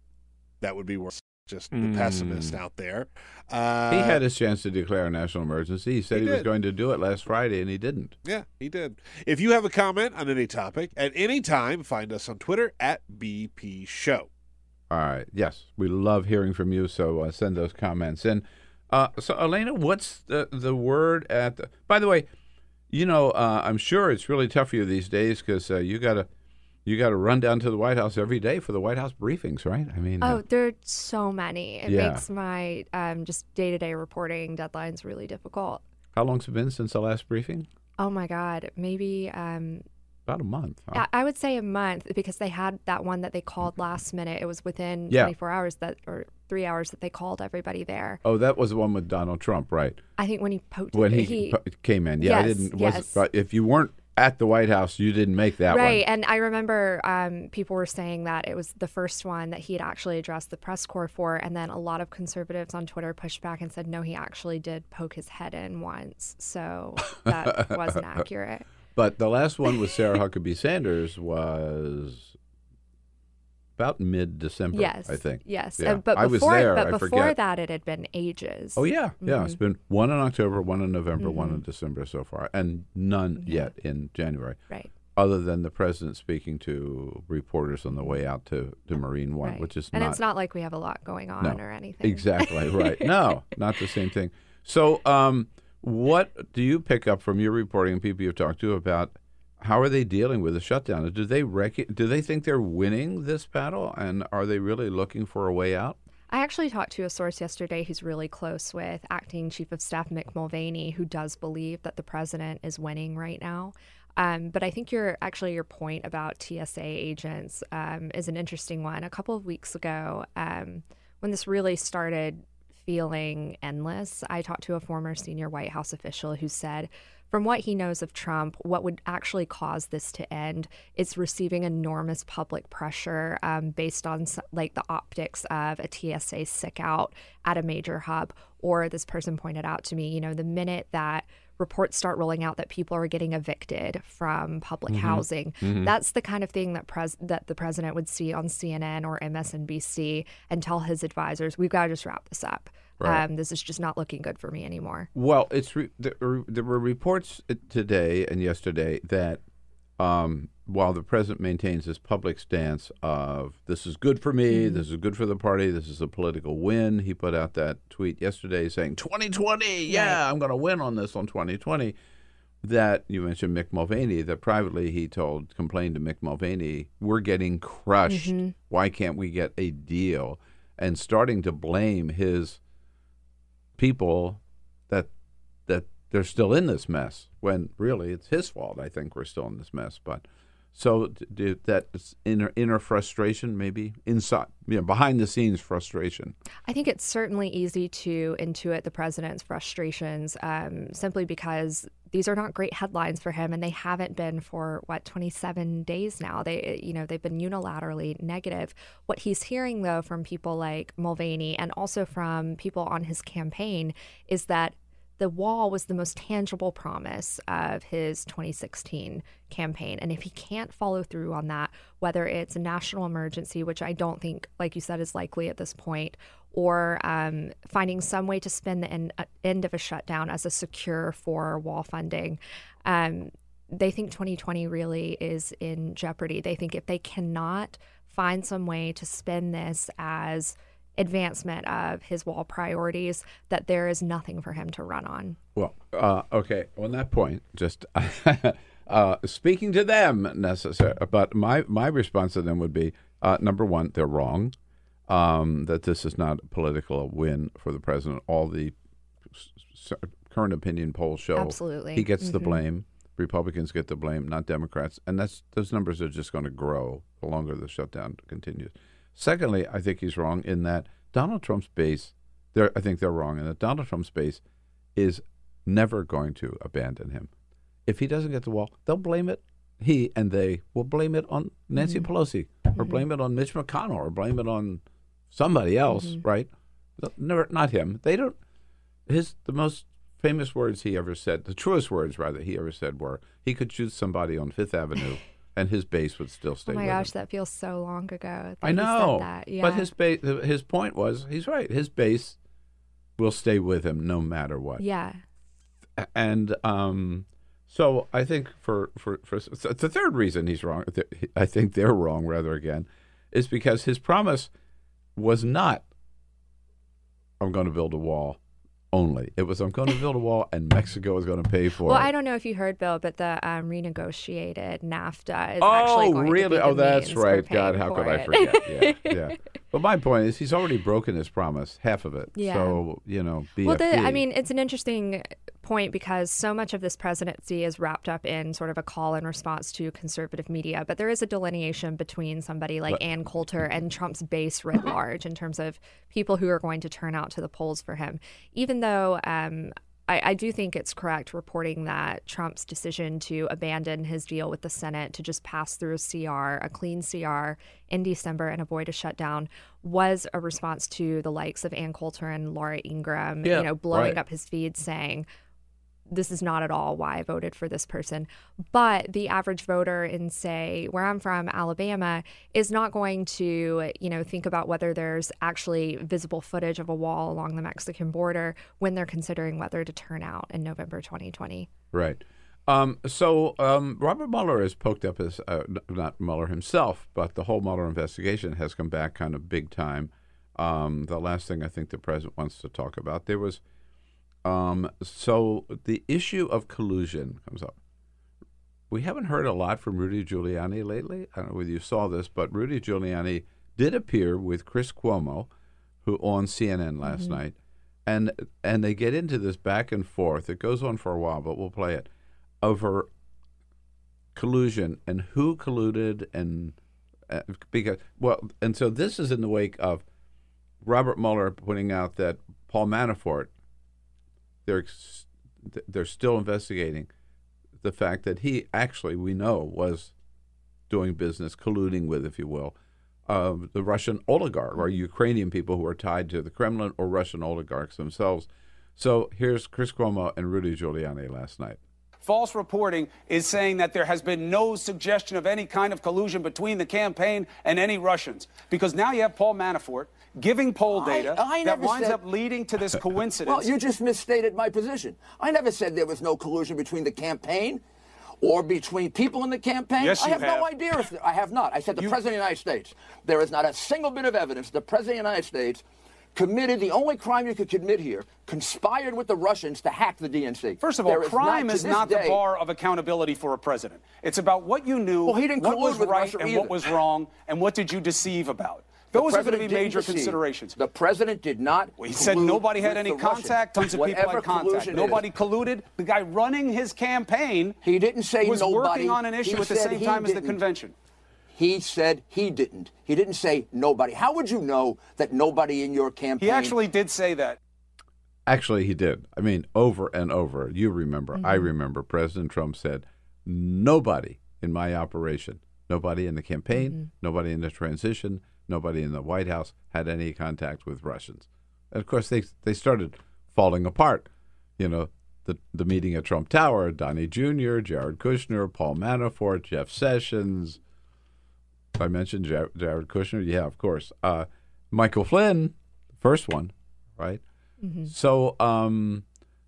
that would be worse. Just the pessimist out there. Uh, Hmm. He had his chance to declare a national emergency. He said He he, was going to do it last Friday, and he didn't. Yeah, he did. If you have a comment on any topic at any time, find us on Twitter at BP Show. All right. Yes, we love hearing from you. So uh, send those comments in. Uh, so, Elaina, what's the the word at? The, by the way, you know, uh, I'm sure it's really tough for you these days because uh, you gotta you gotta run down to the White House every day for the White House briefings, right? I mean, Oh, uh, there are so many. It Yeah. makes my um, just day to day reporting deadlines really difficult. how long's it been since the last briefing? Oh my God, maybe um, About a month. huh? I I would say a month because they had that one that they called last minute. It was within Yeah. 24 hours that or three hours that they called everybody there. Oh, that was the one with Donald Trump, right? I think when he poked When he, pu- came in, yeah, I didn't. yes. Was but if you weren't at the White House, you didn't make that one. right, one. and I remember um, people were saying that it was the first one that he had actually addressed the press corps for, and then a lot of conservatives on Twitter pushed back and said, no, he actually did poke his head in once, so that wasn't accurate. But the last one with Sarah Huckabee Sanders was about mid-December, Yes, I think. Yes, Yeah. Uh, but I was before, there. but I before forget. that, it had been ages. Oh yeah, yeah. It's Mm-hmm. been one in October, one in November, one in December so far, and none yet in January. Right. Other than the president speaking to reporters on the way out to, to Marine One, right. which is and not it's not like we have a lot going on No, or anything. Exactly right. No, not the same thing. So, um, what do you pick up from your reporting and people you've talked to about how are they dealing with the shutdown? Do they rec- do they think they're winning this battle, and are they really looking for a way out? I actually talked to a source yesterday who's really close with acting chief of staff Mick Mulvaney, who does believe that the president is winning right now. Um, but I think your actually your point about TSA agents um, is an interesting one. A couple of weeks ago, um, when this really started feeling endless, I talked to a former senior White House official who said, from what he knows of Trump, what would actually cause this to end is receiving enormous public pressure um, based on like the optics of a TSA sick out at a major hub. Or this person pointed out to me, you know, the minute that reports start rolling out that people are getting evicted from public housing, that's the kind of thing that pres- that the president would see on CNN or MSNBC and tell his advisors, "We've got to just wrap this up. Right. Um, this is just not looking good for me anymore." Well, it's re- there, there were reports today and yesterday that um, while the president maintains his public stance of this is good for me, mm-hmm. this is good for the party, this is a political win, he put out that tweet yesterday saying 2020, yeah, I'm going to win on this on 2020. That you mentioned Mick Mulvaney, that privately he told, complained to Mick Mulvaney, we're getting crushed. Mm-hmm. Why can't we get a deal? And starting to blame his people that that they're still in this mess when really it's his fault. I think we're still in this mess. But so that inner inner frustration, maybe inside, you know, behind the scenes frustration. I think it's certainly easy to intuit the president's frustrations um, simply because these are not great headlines for him, and they haven't been for what 27 days now. They, you know, they've been unilaterally negative. What he's hearing though from people like Mulvaney and also from people on his campaign is that the wall was the most tangible promise of his 2016 campaign. And if he can't follow through on that, whether it's a national emergency, which I don't think, like you said, is likely at this point, or um, finding some way to spin the end, uh, end of a shutdown as a secure for wall funding, um, they think 2020 really is in jeopardy. They think if they cannot find some way to spin this as advancement of his wall priorities, that there is nothing for him to run on. Well, uh, okay. On that point, just uh, speaking to them necessary, but my my response to them would be: uh, number one, they're wrong. Um, that this is not a political win for the president. All the s- current opinion polls show Absolutely. he gets the Mhm. blame. Republicans get the blame, not Democrats, and that's those numbers are just going to grow the longer the shutdown continues. Secondly, I think he's wrong in that Donald Trump's base. I think they're wrong in that Donald Trump's base is never going to abandon him. If he doesn't get the wall, they'll blame it. He and they will blame it on Nancy mm-hmm. Pelosi, or blame it on Mitch McConnell, or blame it on somebody else, mm-hmm. right? Never, not him. They don't. His the most famous words he ever said, the truest words rather he ever said were, he could shoot somebody on Fifth Avenue, and his base would still stay. Oh my gosh, him. that feels so long ago. I know. That. Yeah. But his base, his point was, he's right. His base will stay with him no matter what. yeah. And um, so I think for for for the third reason he's wrong, I think they're wrong rather again, is because his promise was not, "I'm going to build a wall." Only it was I'm going to build a wall and Mexico is going to pay for Well, it. Well, I don't know if you heard, Bill, but the um, renegotiated NAFTA is oh, actually going really? to be the oh, that's right. God, how could I forget? Yeah, yeah. But my point is, he's already broken his promise, half of it. Yeah. So you know, BFP. Well, the, I mean, it's an interesting point because so much of this presidency is wrapped up in sort of a call and response to conservative media. But there is a delineation between somebody like Ann Coulter and Trump's base writ large in terms of people who are going to turn out to the polls for him. Even though um, I, I do think it's correct reporting that Trump's decision to abandon his deal with the Senate to just pass through a CR, a clean CR, in December and avoid a shutdown was a response to the likes of Ann Coulter and Laura Ingraham, Yeah, you know, blowing right. up his feed saying, this is not at all why I voted for this person. But the average voter in, say, where I'm from, Alabama, is not going to, you know, think about whether there's actually visible footage of a wall along the Mexican border when they're considering whether to turn out in November 2020. Right. Um, so um, Robert Mueller has poked up as uh, not Mueller himself, but the whole Mueller investigation has come back kind of big time. Um, the last thing I think the president wants to talk about, there was, um, so the issue of collusion comes up. We haven't heard a lot from Rudy Giuliani lately. I don't know whether you saw this, but Rudy Giuliani did appear with Chris Cuomo, who on CNN last night, and and they get into this back and forth. It goes on for a while, but we'll play it over collusion and who colluded and uh, because well, and so this is in the wake of Robert Mueller pointing out that Paul Manafort they're they're still investigating the fact that he actually we know was doing business colluding with if you will uh, the Russian oligarch or Ukrainian people who are tied to the Kremlin or Russian oligarchs themselves. So here's Chris Cuomo and Rudy Giuliani last night. False reporting is saying that there has been no suggestion of any kind of collusion between the campaign and any Russians. Because now you have Paul Manafort giving poll data I that winds said- up leading to this coincidence. Well, you just misstated my position. I never said there was no collusion between the campaign or between people in the campaign. Yes, I you have, no have. idea if I have not. I said the President of the United States. There is not a single bit of evidence the President of the United States committed the only crime you could commit here, conspired with the Russians to hack the DNC. First of all, There is crime is this not day- the bar of accountability for a president. It's about what you knew, Well, he didn't what was right, Russia and either. what was wrong, and what did you deceive about. Those are going to be major deceive. considerations. The president did not. Well, he said nobody had any the Russians. contact. Tons of people had contact. Nobody is. colluded. The guy running his campaign He didn't say was nobody. working on an issue He at the same time as the convention. He said he didn't. He didn't say nobody. How would you know that nobody in your campaign? He actually did say that. Actually, he did. I mean, over and over. You remember, I mm-hmm. remember, President Trump said, nobody in my operation, nobody in the campaign, mm-hmm. nobody in the transition, nobody in the White House had any contact with Russians. And of course, they, they started falling apart. You know, the, the meeting at Trump Tower, Donnie Jr., Jared Kushner, Paul Manafort, Jeff Sessions. I mentioned Jar- Jared Kushner. Yeah, of course. Uh, Michael Flynn, first one, right? So, um,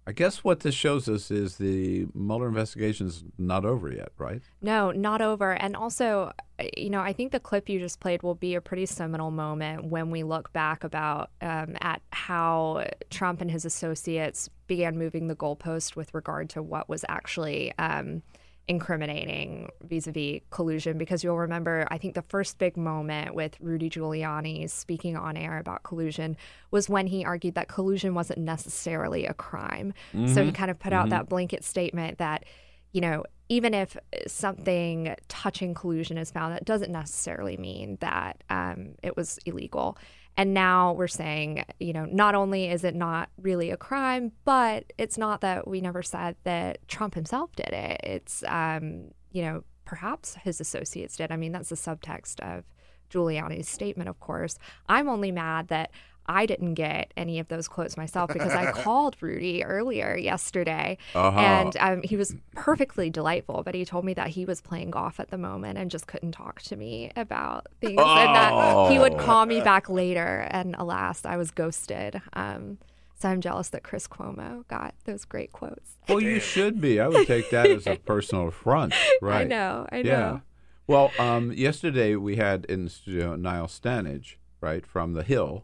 I guess what this shows us is the Mueller investigation is not over yet, right? No, not over. And also, you know, I think the clip you just played will be a pretty seminal moment when we look back about um, at how Trump and his associates began moving the goalpost with regard to what was actually um, incriminating vis-a-vis collusion because you'll remember I think the first big moment with Rudy Giuliani speaking on air about collusion was when he argued that collusion wasn't necessarily a crime. So he Mhm. kind of put out Mhm. that blanket statement that you know even if something touching collusion is found that doesn't necessarily mean that um, it was illegal. And now we're saying, you know, not only is it not really a crime, but it's not that we never said that Trump himself did it. It's, um, you know, perhaps his associates did. I mean, that's the subtext of Giuliani's statement, of course. I'm only mad that I didn't get any of those quotes myself because I called Rudy earlier yesterday, Uh-huh. and um, he was perfectly delightful. But he told me that he was playing golf at the moment and just couldn't talk to me about things, and that he would Oh. call me back later. And alas, I was ghosted. Um, so I'm jealous that Chris Cuomo got those great quotes. Well, you should be. I would take that as a personal affront. Right. I know, I know. Yeah. Well, um, yesterday we had in the studio Niall Stanage, right, from The Hill,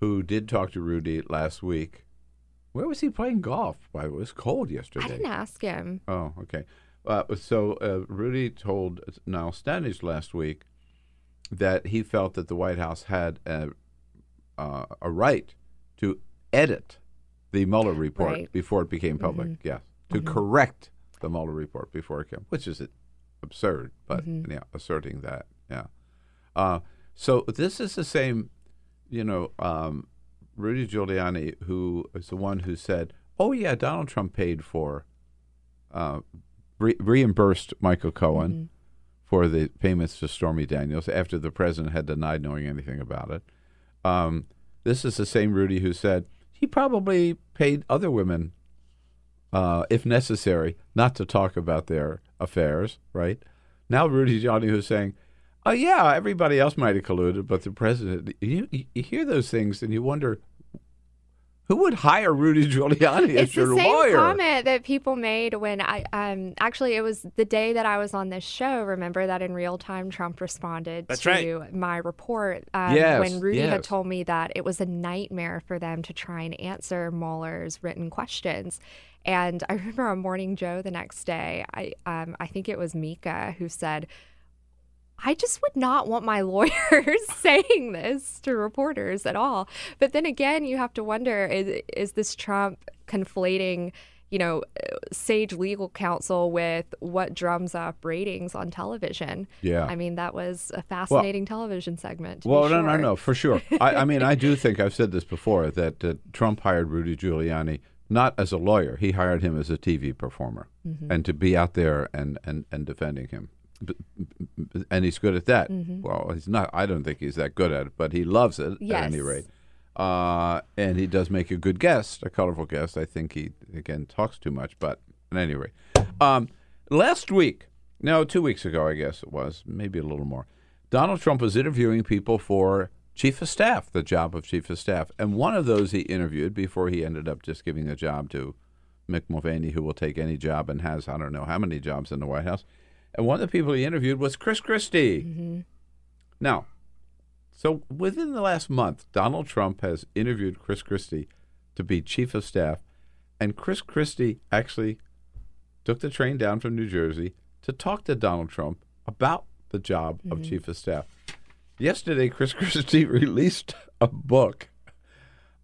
who did talk to Rudy last week. Where was he playing golf? Why, it was cold yesterday. I didn't ask him. Oh, okay. Uh, so uh, Rudy told Niall Stanage last week that he felt that the White House had a, uh, a right to edit the Mueller report Right. before it became public. Mhm. Yes, to Mhm. correct the Mueller report before it came, which is absurd, but Mhm. yeah, asserting that. Yeah. Uh, so this is the same, you know, um, Rudy Giuliani, who is the one who said, "Oh yeah, Donald Trump paid for, uh, re- reimbursed Michael Cohen for the payments to Stormy Daniels after the president had denied knowing anything about it." Um, this is the same Rudy who said he probably paid other women, uh, if necessary, not to talk about their affairs. Right now, Rudy Giuliani who's saying. Oh yeah, everybody else might have colluded, but the president. You, you you hear those things and you wonder who would hire Rudy Giuliani as It's the same comment that people made when I um actually it was the day that I was on this show. Remember that in real time Trump responded That's to right. my report um, Yes, when Rudy had told me that it was a nightmare for them to try and answer Mueller's written questions. And I remember on Morning Joe the next day, I um, I think it was Mika who said. I just would not want my lawyers saying this to reporters at all. But then again, you have to wonder is, is this Trump conflating, you know, sage legal counsel with what drums up ratings on television? Yeah. I mean, that was a fascinating television segment. Well, no, no, sure. no, for sure. I, I mean, I do think I've said this before that uh, Trump hired Rudy Giuliani not as a lawyer; he hired him as a TV performer Mhm. and to be out there and and and defending him. And he's good at that. Mhm. Well, he's not. I don't think he's that good at it, but he loves it at any rate. Uh, and he does make a good guest, a colorful guest. I think he again talks too much, but at any rate, um, last week, no, two weeks ago, I guess it was, maybe a little more. Donald Trump was interviewing people for chief of staff, the job of chief of staff, and one of those he interviewed before he ended up just giving the job to Mick Mulvaney, who will take any job and has I don't know how many jobs in the White House. And one of the people he interviewed was Chris Christie. Mm-hmm. Now, so within the last month, Donald Trump has interviewed Chris Christie to be chief of staff, and Chris Christie actually took the train down from New Jersey to talk to Donald Trump about the job of Mhm. chief of staff. Yesterday, Chris Christie released a book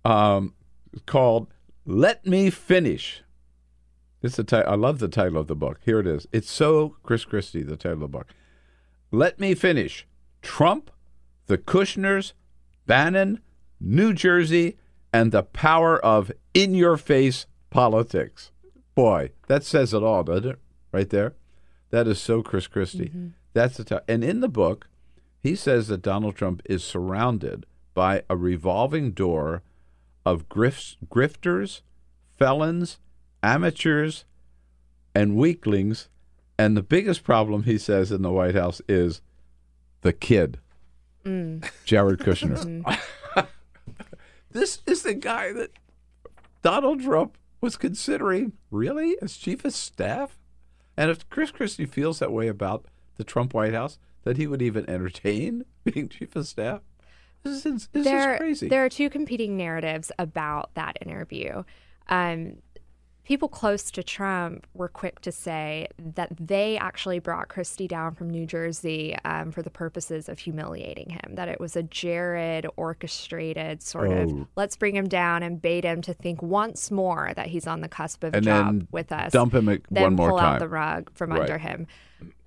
um, called "Let Me Finish." It's the I love the title of the book. Here it is. It's so Chris Christie. The title of the book. Let me finish. Trump, the Kushners, Bannon, New Jersey, and the power of in-your-face politics. Boy, that says it all, doesn't it? Right there. That is so Chris Christie. Mm-hmm. That's the ti- and in the book, he says that Donald Trump is surrounded by a revolving door of grifts, grifters, felons, amateurs, and weaklings. And the biggest problem, he says, in the White House is the kid, Mm. Jared Kushner. this is the guy that Donald Trump was considering really as chief of staff. And if Chris Christie feels that way about the Trump White House, that he would even entertain being chief of staff, this is, this there, is crazy. There are two competing narratives about that interview. Um, people close to Trump were quick to say that they actually brought Christie down from New Jersey um, for the purposes of humiliating him, that it was a Jared orchestrated sort Oh. of let's bring him down and bait him to think once more that he's on the cusp of a And job then with us. dump him one more pull time. out the rug from Right. under him.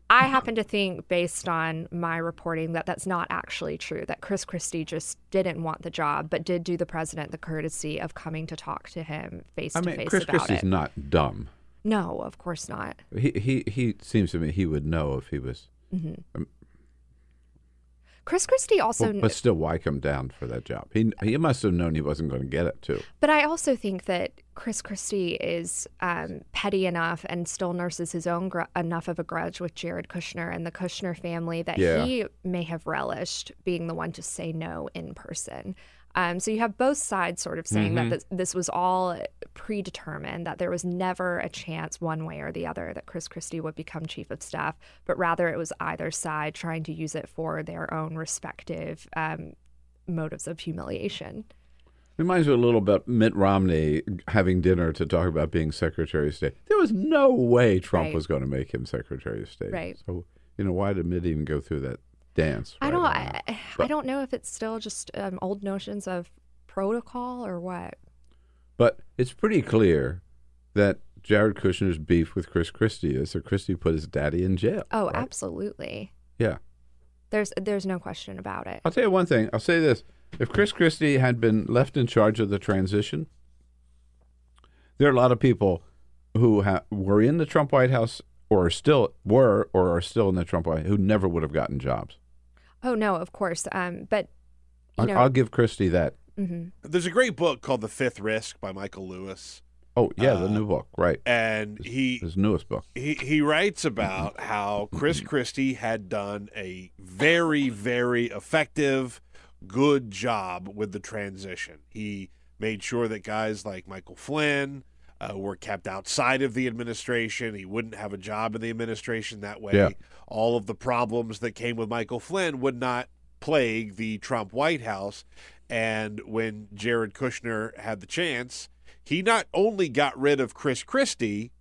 I happen to think, based on my reporting, that that's not actually true. That Chris Christie just didn't want the job, but did do the president the courtesy of coming to talk to him face to face. I mean, Chris about Christie's it. not dumb. No, of course not. He he he seems to me he would know if he was. Mhm. Chris Christie also, well, but still, why come down for that job? He he must have known he wasn't going to get it too. but I also think that Chris Christie is um, petty enough and still nurses his own gr- enough of a grudge with Jared Kushner and the Kushner family that Yeah. he may have relished being the one to say no in person. Um, so you have both sides sort of saying Mhm. that this, this was all predetermined, that there was never a chance one way or the other that Chris Christie would become chief of staff, but rather it was either side trying to use it for their own respective um, motives of humiliation. Reminds me a little about Mitt Romney having dinner to talk about being Secretary of State. There was no way Trump Right. was going to make him Secretary of State. Right. So you know why did Mitt even go through that dance? I don't. I. I don't know if it's still just um, old notions of protocol or what. But it's pretty clear that Jared Kushner's beef with Chris Christie is that Christie put his daddy in jail. Oh, right? absolutely. Yeah. There's there's no question about it. I'll tell you one thing. I'll say this: if Chris Christie had been left in charge of the transition, there are a lot of people who ha- were in the Trump White House or still were or are still in the Trump White House who never would have gotten jobs. Oh no, of course. Um, but you I- know, I'll give Christie that. mhm. There's a great book called The Fifth Risk by Michael Lewis. Oh yeah, the Uh, new book, right? And he His newest book. he he writes about how Chris Christie had done a very very effective good job with the transition. He made sure that guys like Michael Flynn uh, were kept outside of the administration. He wouldn't have a job in the administration that way. Yeah. All of the problems that came with Michael Flynn would not plague the Trump White House. And when Jared Kushner had the chance, he not only got rid of Chris Christie,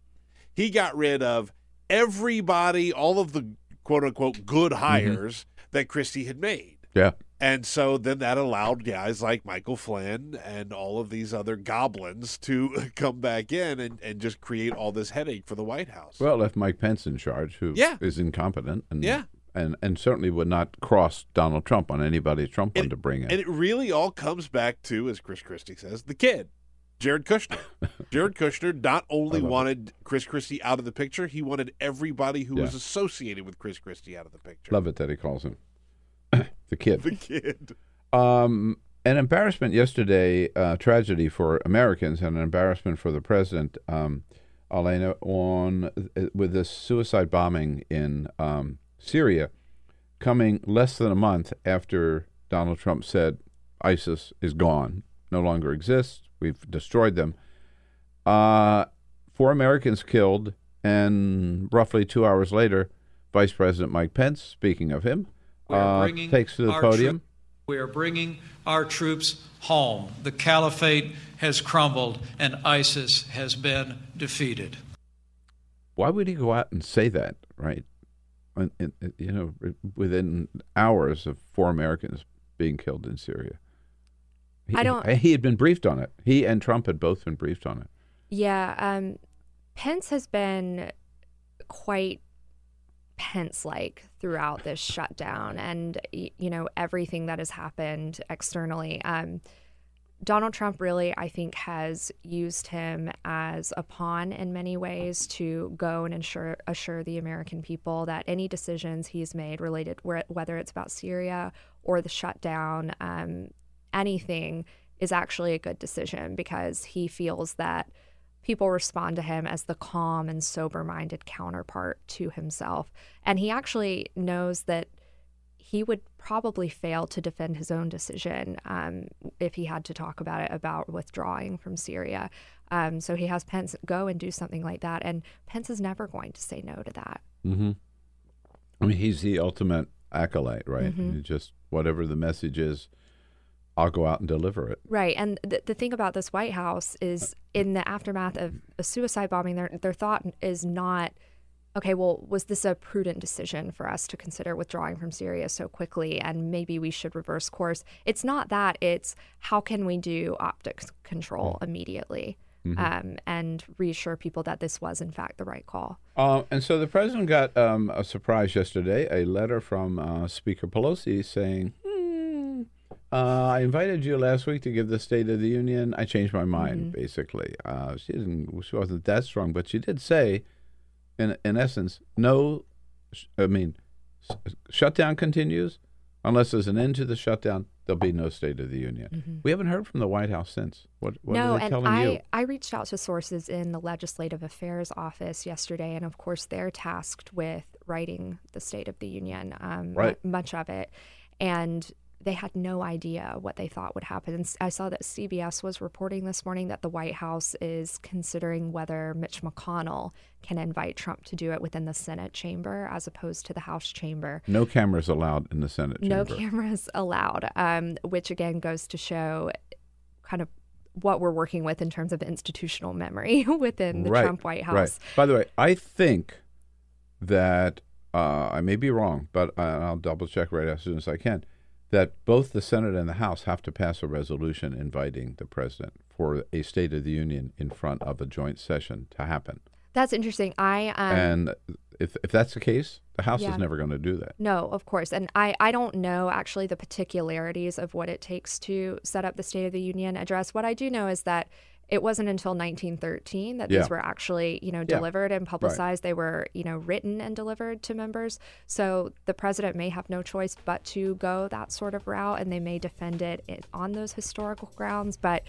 he got rid of everybody, all of the quote unquote good hires that Christie had made. Yeah. And so then that allowed guys like Michael Flynn and all of these other goblins to come back in and, and just create all this headache for the White House. Well, left Mike Pence in charge, who is Yeah. is incompetent and Yeah. and and certainly would not cross Donald Trump on anybody Trump wanted to bring in. And it really all comes back to, as Chris Christie says, the kid, Jared Kushner. Jared Kushner not only wanted Chris Christie out of the picture, he wanted everybody who was associated with Chris Christie out of the picture. Love it that he calls him the kid. The kid. Um, an embarrassment yesterday, uh, tragedy for Americans, and an embarrassment for the president, um, Elaina, on uh, with this suicide bombing in um, Syria, coming less than a month after Donald Trump said ISIS is gone, no longer exists. We've destroyed them. Uh, four Americans killed, and roughly two hours later, Vice President Mike Pence, speaking of him, uh, bringing takes to the podium. troop- we are bringing our troops home. The caliphate has crumbled and ISIS has been defeated. why would he go out and say that right And- and, you know within hours of four americans being killed in syria he, I don't- he had been briefed on it he and trump had both been briefed on it Yeah, um, Pence has been quite Pence like throughout this shutdown and, you know, everything that has happened externally. Um, Donald Trump really, I think, has used him as a pawn in many ways to go and ensure, assure the American people that any decisions he's made related, whether it's about Syria or the shutdown, um, anything is actually a good decision because he feels that people respond to him as the calm and sober minded counterpart to himself. And he actually knows that he would probably fail to defend his own decision um, if he had to talk about it about withdrawing from Syria. Um, so he has Pence go and do something like that. And Pence is never going to say no to that. mm-hmm. i mean he's the ultimate acolyte right Mhm. He just whatever the message is I'll go out and deliver it. Right. And the, the thing about this White House is in the aftermath of a suicide bombing, their, their thought is not, okay, well, was this a prudent decision for us to consider withdrawing from Syria so quickly and maybe we should reverse course? It's not that. It's how can we do optics control immediately Mhm. um, and reassure people that this was, in fact, the right call. Uh, and so the president got um, a surprise yesterday a letter from uh, Speaker Pelosi saying, "Hmm, uh, I invited you last week to give the State of the Union. I changed my mind, basically. Uh, she, didn't, she wasn't that strong, but she did say, in, in essence, no, sh- I mean, s- shutdown continues. Unless there's an end to the shutdown, there'll be no State of the Union. We haven't heard from the White House since. What, what no, are they and telling I, you? I reached out to sources in the Legislative Affairs Office yesterday, and of course, they're tasked with writing the State of the Union, um, Right. much of it. And they had no idea what they thought would happen. And I saw that CBS was reporting this morning that the White House is considering whether Mitch McConnell can invite Trump to do it within the Senate chamber as opposed to the House chamber. No cameras allowed in the Senate chamber. No cameras allowed, um, which again goes to show kind of what we're working with in terms of institutional memory within the right, Trump White House. Right. By the way, I think that uh, I may be wrong, but I'll double check right as soon as I can. That both the Senate and the House have to pass a resolution inviting the president for a State of the Union in front of a joint session to happen. That's interesting. I um, and if if that's the case, the House Yeah. is never going to do that. No, of course. And I, I don't know actually the particularities of what it takes to set up the State of the Union address. What I do know is that it wasn't until 1913 that Yeah. these were actually, you know, Yeah. delivered and Right. publicized. They were, you know, written and delivered to members. So the president may have no choice but to go that sort of route, and they may defend it on those historical grounds. But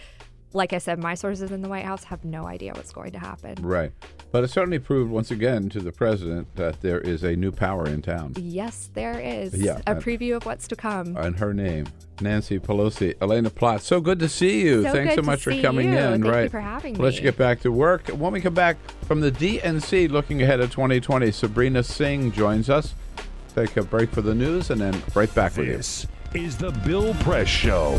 like I said, my sources in the White House have no idea what's going to happen. Right. But it certainly proved once again to the president that there is a new power in town. Yes, there is Yeah, a and- preview of what's to come. And her name, Nancy Pelosi. Elaina Plott. So good to see you. So Thanks good so to much for see coming you. in. Thank you right. for having me. Let's get back to work. When we come back from the DNC, looking ahead at 2020, Sabrina Singh joins us. Take a break for the news and then right back with you. This is the Bill Press Show.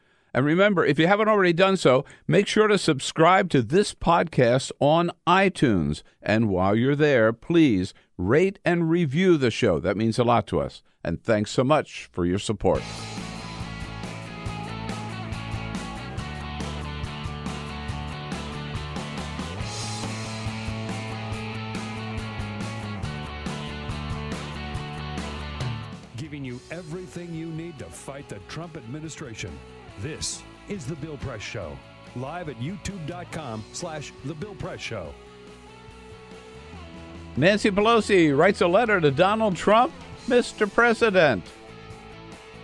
And remember, if you haven't already done so, make sure to subscribe to this podcast on iTunes. And while you're there, please rate and review the show. That means a lot to us. And thanks so much for your support. Giving you everything you need to fight the Trump administration. This is the Bill Press Show. Live at youtube.com slash the Bill Press Show. Nancy Pelosi writes a letter to Donald Trump. Mr. President,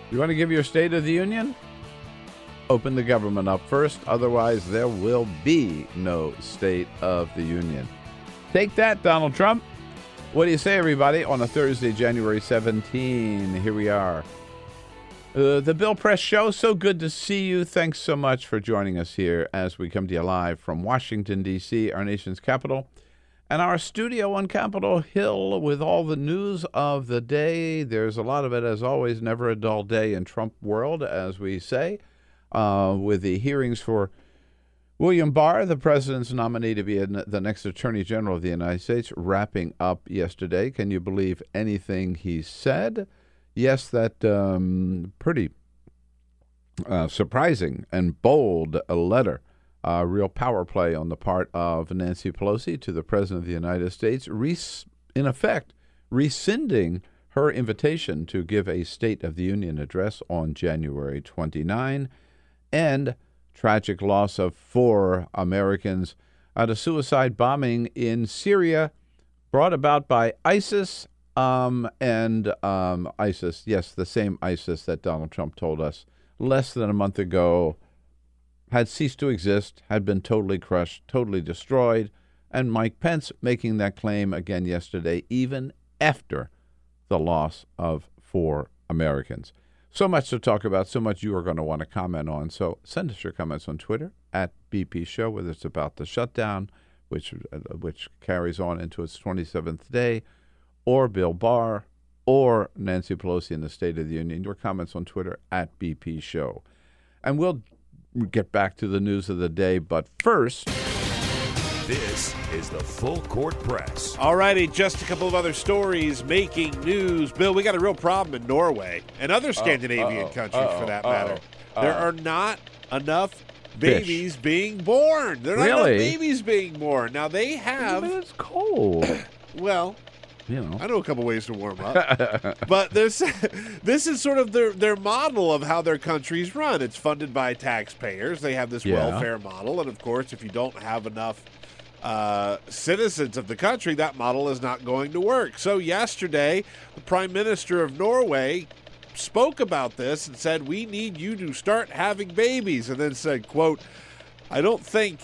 you want to give your State of the Union? Open the government up first, otherwise, there will be no State of the Union. Take that, Donald Trump. What do you say, everybody, on a Thursday, January 17? Here we are. Uh, the Bill Press Show. So good to see you. Thanks so much for joining us here as we come to you live from Washington, D.C., our nation's capital, and our studio on Capitol Hill with all the news of the day. There's a lot of it, as always, never a dull day in Trump world, as we say, uh, with the hearings for William Barr, the president's nominee to be the next Attorney General of the United States, wrapping up yesterday. Can you believe anything he said? Yes, that um, pretty uh, surprising and bold a letter, a real power play on the part of Nancy Pelosi to the President of the United States, res- in effect rescinding her invitation to give a State of the Union address on January 29, and tragic loss of four Americans at a suicide bombing in Syria brought about by ISIS um, and um, ISIS, yes, the same ISIS that Donald Trump told us less than a month ago had ceased to exist, had been totally crushed, totally destroyed, And Mike Pence making that claim again yesterday, even after the loss of four Americans. So much to talk about, so much you are going to want to comment on. So send us your comments on Twitter at BP Show, whether it's about the shutdown, which uh, which carries on into its 27th day, or Bill Barr, or Nancy Pelosi in the State of the Union. Your comments on Twitter at BP Show. And we'll get back to the news of the day, but first. This is the Full Court Press. All righty, just a couple of other stories making news. Bill, we got a real problem in Norway and other Scandinavian uh-oh, countries uh-oh, for that uh-oh, matter. there uh-oh. are not enough babies being born. There are not Really? enough babies being born. Now they have. But it's cold. Well, You know. I know a couple ways to warm up. but this this is sort of their their model of how their countries run. It's funded by taxpayers. They have this Yeah. welfare model, and of course, if you don't have enough uh, citizens of the country, that model is not going to work. So yesterday, the prime minister of Norway spoke about this and said, "We need you to start having babies," and then said, "quote I don't think."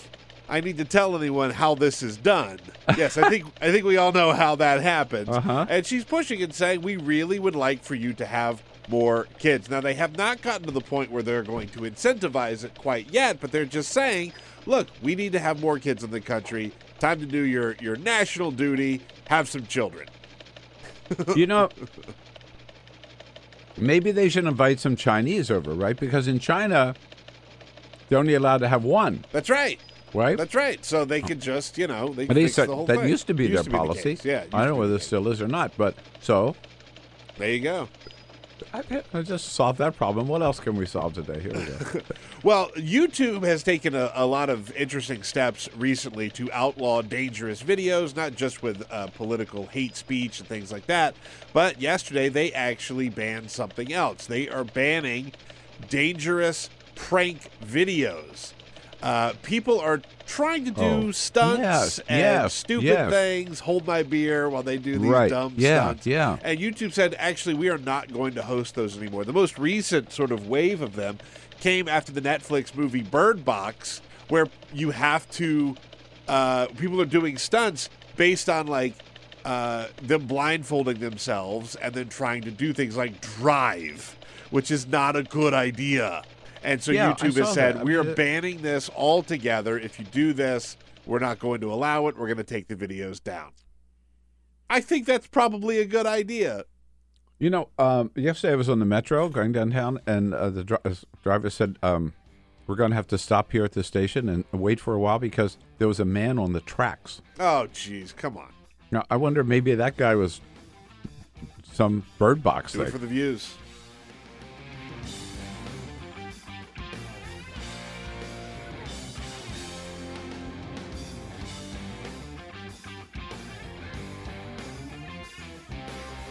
I need to tell anyone how this is done. Yes, I think I think we all know how that happens. Uh-huh. And she's pushing and saying we really would like for you to have more kids. Now they have not gotten to the point where they're going to incentivize it quite yet, but they're just saying, look, we need to have more kids in the country. Time to do your your national duty, have some children. you know, maybe they should invite some Chinese over, right? Because in China, they're only allowed to have one, That's right. Right? That's right. So they could just, you know, they fix that, the whole that thing. used to be their the policy. case. yeah, it I don't know to be whether the it still is or not, but so. There you go. I, I just solved that problem. What else can we solve today? Here we go. Well, YouTube has taken a, a lot of interesting steps recently to outlaw dangerous videos, not just with uh, political hate speech and things like that, but yesterday they actually banned something else. They are banning dangerous prank videos. Uh, people are trying to do Oh, stunts yes, and yes, stupid yes. things, hold my beer while they do these Right, dumb yeah, stunts. yeah. And YouTube said, actually, we are not going to host those anymore. The most recent sort of wave of them came after the Netflix movie Bird Box, where you have to, uh, people are doing stunts based on like uh, them blindfolding themselves and then trying to do things like drive, which is not a good idea. And so Yeah, YouTube has said, that. I we are it- banning this altogether. If you do this, we're not going to allow it. We're going to take the videos down. I think that's probably a good idea. You know, um, yesterday I was on the metro going downtown, and uh, the dri- uh, driver said, um, "We're going to have to stop here at the station and wait for a while because there was a man on the tracks." Oh, jeez, come on. Now I wonder maybe that guy was some bird box Do it for the views.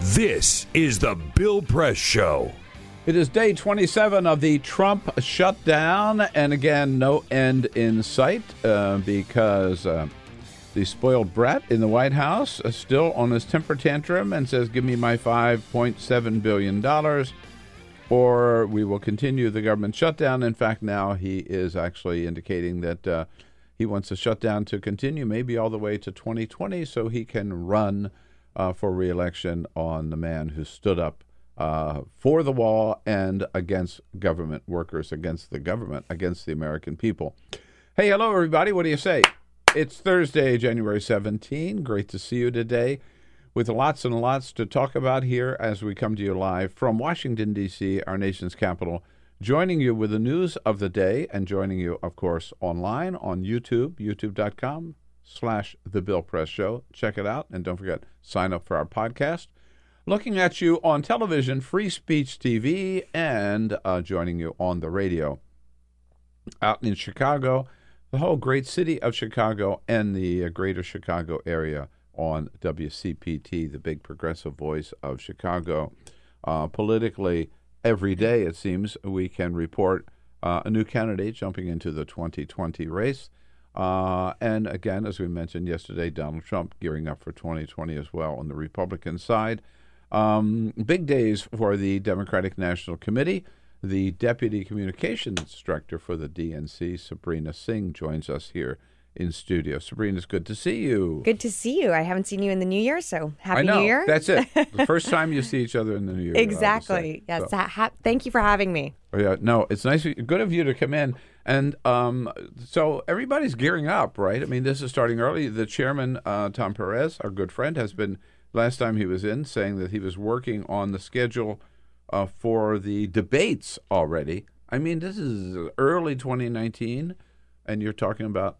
This is the Bill Press Show. It is day 27 of the Trump shutdown, and again, no end in sight uh, because uh, the spoiled brat in the White House is still on his temper tantrum and says, Give me my $5.7 billion, or we will continue the government shutdown. In fact, now he is actually indicating that uh, he wants the shutdown to continue maybe all the way to 2020 so he can run uh, for reelection on the man who stood up uh, for the wall and against government workers, against the government, against the American people. Hey, hello, everybody. What do you say? It's Thursday, January 17. Great to see you today with lots and lots to talk about here as we come to you live from Washington, D.C., our nation's capital. Joining you with the news of the day and joining you, of course, online on YouTube, youtube.com slash The Bill Press Show. Check it out. And don't forget, sign up for our podcast looking at you on television, Free Speech TV, and uh, joining you on the radio. Out in Chicago, the whole great city of Chicago and the uh, greater Chicago area on WCPT, the big progressive voice of Chicago. Uh, politically, every day, it seems, we can report uh, a new candidate jumping into the 2020 race. Uh, and again, as we mentioned yesterday, Donald Trump gearing up for 2020 as well on the Republican side. Um, big days for the Democratic National Committee. The Deputy Communications Director for the DNC, Sabrina Singh, joins us here in studio. Sabrina, it's good to see you. Good to see you. I haven't seen you in the new year, so happy I know. new year. That's it. the first time you see each other in the new year. I would say. exactly. Yes. So- ha- thank you for having me. Oh, yeah, no, it's nice, good of you to come in. And um, so everybody's gearing up, right? I mean, this is starting early. The chairman, uh, Tom Perez, our good friend, has been last time he was in saying that he was working on the schedule uh, for the debates already. I mean, this is early 2019, and you're talking about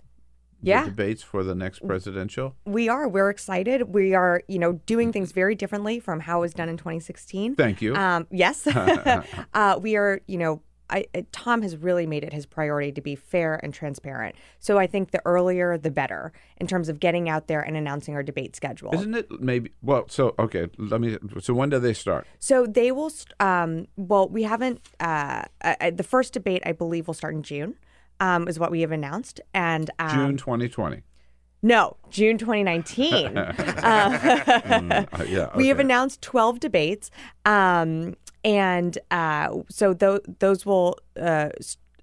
Yeah. the debates for the next presidential. We are. We're excited. We are, you know, doing things very differently from how it was done in 2016. Thank you. Um, yes. uh, we are, you know, I, Tom has really made it his priority to be fair and transparent. So I think the earlier, the better in terms of getting out there and announcing our debate schedule. Isn't it maybe? Well, so okay, let me. So when do they start? So they will. Um, well, we haven't. Uh, uh, the first debate, I believe, will start in June. Um, is what we have announced, and um, June 2020. No, June 2019. uh, Mm, uh, yeah, We have announced 12 debates, um, and uh, so th- those will uh,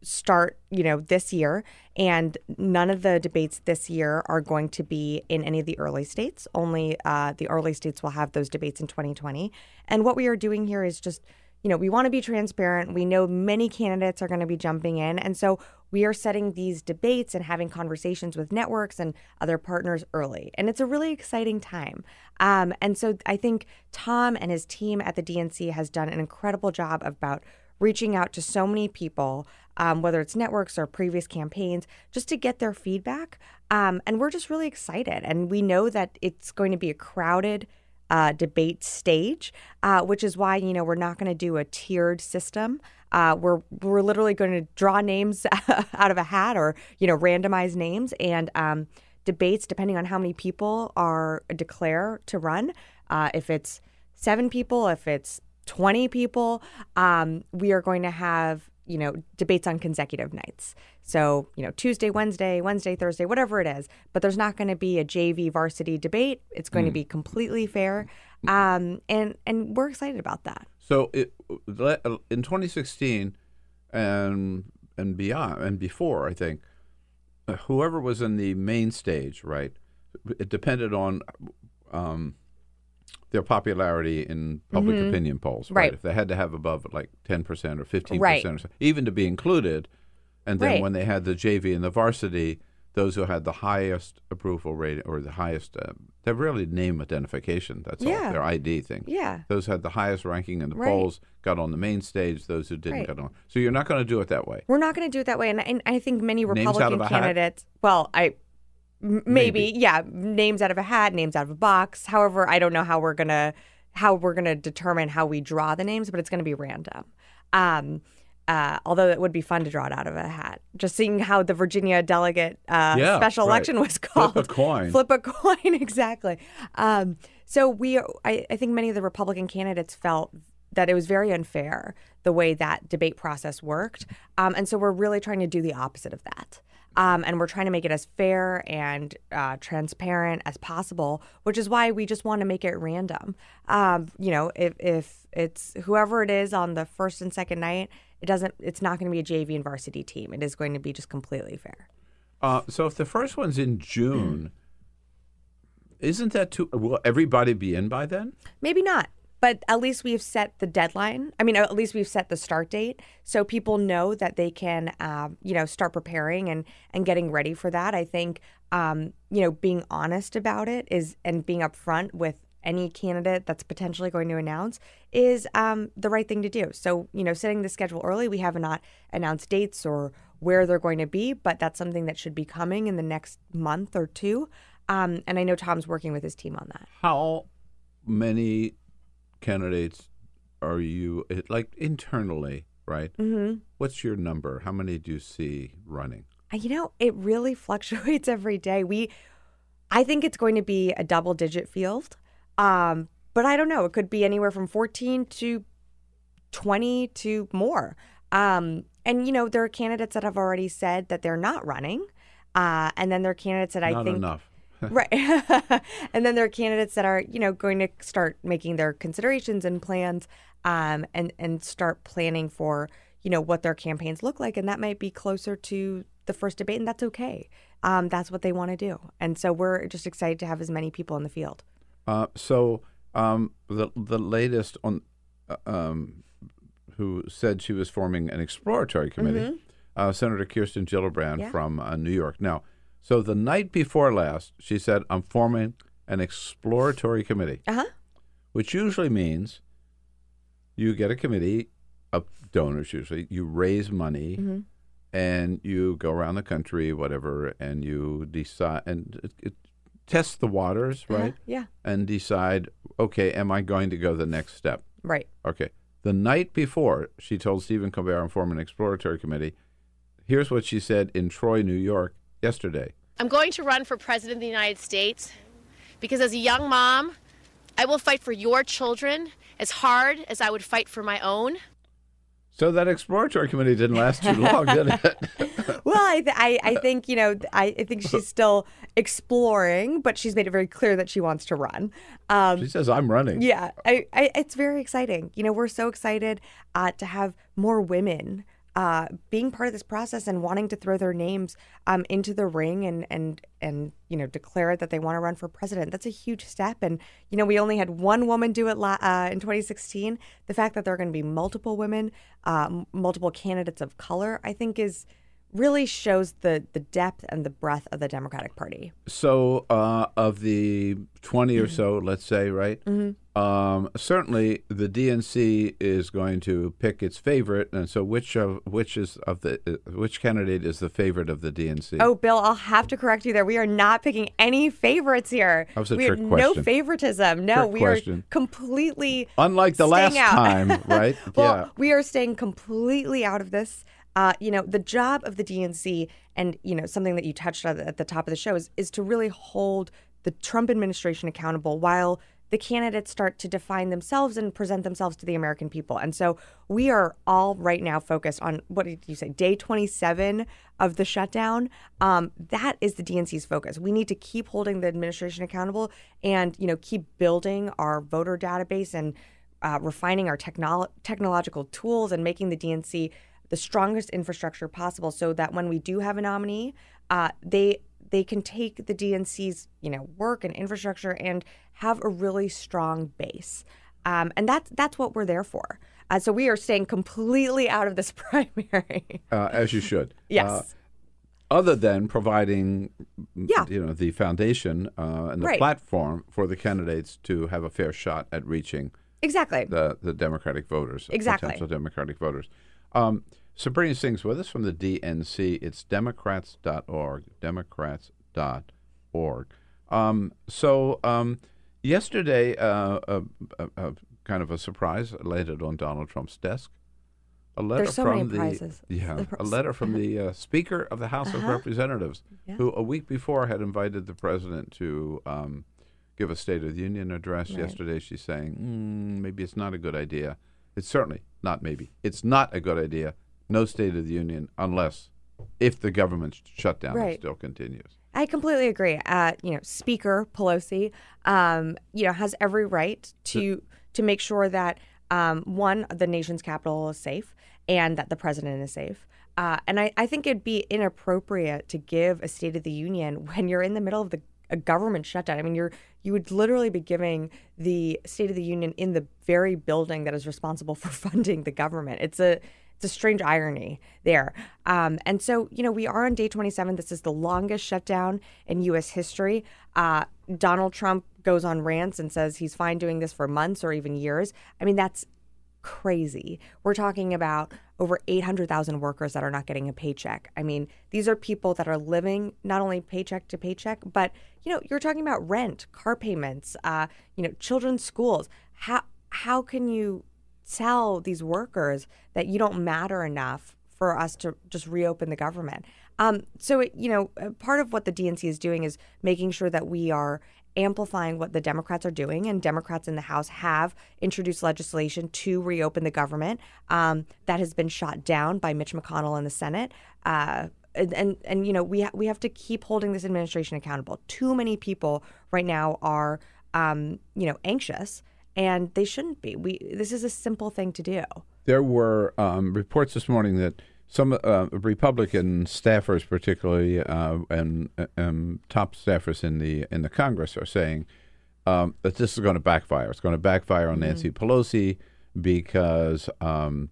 start, you know, this year. And none of the debates this year are going to be in any of the early states. Only uh, the early states will have those debates in 2020. And what we are doing here is just you know, we want to be transparent. We know many candidates are going to be jumping in. And so we are setting these debates and having conversations with networks and other partners early. And it's a really exciting time. Um, and so I think Tom and his team at the DNC has done an incredible job about reaching out to so many people, um, whether it's networks or previous campaigns, just to get their feedback. Um, and we're just really excited. And we know that it's going to be a crowded uh, debate stage, uh, which is why you know we're not going to do a tiered system. Uh, we're we're literally going to draw names out of a hat or you know randomize names and um, debates depending on how many people are declare to run. Uh, if it's seven people, if it's twenty people, um, we are going to have you know debates on consecutive nights. So you know Tuesday, Wednesday, Wednesday, Thursday, whatever it is. But there's not going to be a JV varsity debate. It's going to Mm. be completely fair, um, and and we're excited about that. So it, in 2016 and and beyond and before, I think uh, whoever was in the main stage, right? It depended on um, their popularity in public Mhm. opinion polls, right? Right. If they had to have above like 10 percent or 15 Right. percent, or so, even to be included, and then Right. when they had the JV and the varsity. Those who had the highest approval rating or the highest, uh, they're really name identification. That's all. Yeah. Their ID thing. Yeah. Those had the highest ranking in the polls got on the main stage. Those who didn't got on. So you're not going to do it that way. We're not going to do it that way, and, and I think many Republican of a hat? candidates. Well, I m- maybe, yeah, names out of a hat, names out of a box. However, I don't know how we're gonna how we're gonna determine how we draw the names, but it's going to be random. Um, uh, although it would be fun to draw it out of a hat, just seeing how the Virginia delegate uh, Yeah, special right. election was called. Flip a coin. Flip a coin, exactly. Um, so we, I, I think many of the Republican candidates felt that it was very unfair the way that debate process worked, um, and so we're really trying to do the opposite of that. Um, and we're trying to make it as fair and uh, transparent as possible, which is why we just want to make it random. Um, you know, if, if it's whoever it is on the first and second night, it doesn't. It's not going to be a JV and varsity team. It is going to be just completely fair. Uh, so if the first one's in June, isn't that too? Will everybody be in by then? Maybe not. But at least we've set the deadline. I mean, at least we've set the start date, so people know that they can, um, you know, start preparing and and getting ready for that. I think, um, you know, being honest about it is and being upfront with any candidate that's potentially going to announce is um, the right thing to do. So, you know, setting the schedule early, we have not announced dates or where they're going to be, but that's something that should be coming in the next month or two. Um, and I know Tom's working with his team on that. How many candidates are you like internally? Right. Mm-hmm. What's your number? How many do you see running? You know, it really fluctuates every day. We, I think it's going to be a double digit field. Um, but I don't know. It could be anywhere from 14 to 20 to more. Um, and, you know, there are candidates that have already said that they're not running. Uh, and then there are candidates that I Not think. enough. Right. and then there are candidates that are, you know, going to start making their considerations and plans um, and, and start planning for, you know, what their campaigns look like. And that might be closer to the first debate, and that's okay. Um, that's what they want to do, and so we're just excited to have as many people in the field. Uh, so um, the the latest on uh, um, who said she was forming an exploratory committee, Mhm. uh, Senator Kirsten Gillibrand Yeah. from uh, New York. Now, so the night before last, she said, "I'm forming an exploratory committee," Uh huh. which usually means you get a committee of donors. Usually, you raise money. Mhm. And you go around the country, whatever, and you decide and it, it test the waters, Uh-huh, right? yeah. And decide, okay, am I going to go the next step? Right. Okay. The night before, she told Stephen Colbert and form an exploratory committee. Here's what she said in Troy, New York, yesterday. I'm going to run for president of the United States because as a young mom, I will fight for your children as hard as I would fight for my own. So that exploratory committee didn't last too long, did it? Well, I, th- I, I think you know, I, I think she's still exploring, but she's made it very clear that she wants to run. Um, she says, I'm running. Yeah, I, I, it's very exciting. You know, we're so excited uh, to have more women uh, being part of this process and wanting to throw their names um, into the ring and and and you know declare that they want to run for president. That's a huge step. And you know, we only had one woman do it la- uh, in 2016. The fact that there are going to be multiple women, uh, multiple candidates of color, I think is really shows the the depth and the breadth of the Democratic Party. So, uh, of the 20 or so, let's say, right? Mhm. Um, certainly, the DNC is going to pick its favorite, and so which of which is of the uh, which candidate is the favorite of the DNC? Oh, Bill, I'll have to correct you there. We are not picking any favorites here. That was a we trick question. No favoritism. No, Trick we question. are completely Unlike the last out. time, right? well, yeah. we are staying completely out of this. Uh, you know, the job of the DNC, and you know, something that you touched on at the top of the show is is to really hold the Trump administration accountable while the candidates start to define themselves and present themselves to the American people. And so we are all right now focused on what did you say, day 27 of the shutdown. Um, that is the DNC's focus. We need to keep holding the administration accountable and, you know, keep building our voter database and uh, refining our technolo- technological tools and making the DNC the strongest infrastructure possible so that when we do have a nominee, uh, they they can take the DNC's you know work and infrastructure and have a really strong base, um, and that's that's what we're there for. Uh, so we are staying completely out of this primary. uh, as you should. Yes. Uh, other than providing, Yeah. you know, the foundation uh, and the Right. platform for the candidates to have a fair shot at reaching exactly. the the Democratic voters, Exactly. potential Democratic voters. Um, Sabrina Singh's with us from the DNC. It's Democrats.org, Democrats.org. Um, so um, yesterday, uh, a, a, a kind of a surprise landed on Donald Trump's desk. A letter There's so from many the prizes. yeah, a letter from the uh, Speaker of the House of Uh-huh. Representatives, Yeah. who a week before had invited the president to um, give a State of the Union address. Right. Yesterday, she's saying mm, maybe it's not a good idea. It's certainly not maybe. It's not a good idea. No State of the Union unless if the government shutdown Right. still continues. I completely agree. Uh, you know, Speaker Pelosi, um, you know, has every right to to make sure that um, one, the nation's capital is safe, and that the president is safe. Uh, and I, I think it'd be inappropriate to give a State of the Union when you're in the middle of the a government shutdown. I mean, you're you would literally be giving the State of the Union in the very building that is responsible for funding the government. It's a it's a strange irony there. Um, and so, you know, we are on day 27. This is the longest shutdown in U.S. history. Uh, Donald Trump goes on rants and says he's fine doing this for months or even years. I mean, that's crazy. We're talking about over 800,000 workers that are not getting a paycheck. I mean, these are people that are living not only paycheck to paycheck, but you know, you're talking about rent, car payments, uh, you know, children's schools. How how can you tell these workers that you don't matter enough for us to just reopen the government? Um, so, it, you know, uh, part of what the DNC is doing is making sure that we are amplifying what the Democrats are doing, and Democrats in the House have introduced legislation to reopen the government um, that has been shot down by Mitch McConnell in the Senate. Uh, and, and and you know we ha- we have to keep holding this administration accountable. Too many people right now are um, you know anxious, and they shouldn't be. We this is a simple thing to do. There were um, reports this morning that some uh, Republican staffers, particularly uh, and um, top staffers in the in the Congress, are saying um, that this is going to backfire. It's going to backfire on Nancy Pelosi because um,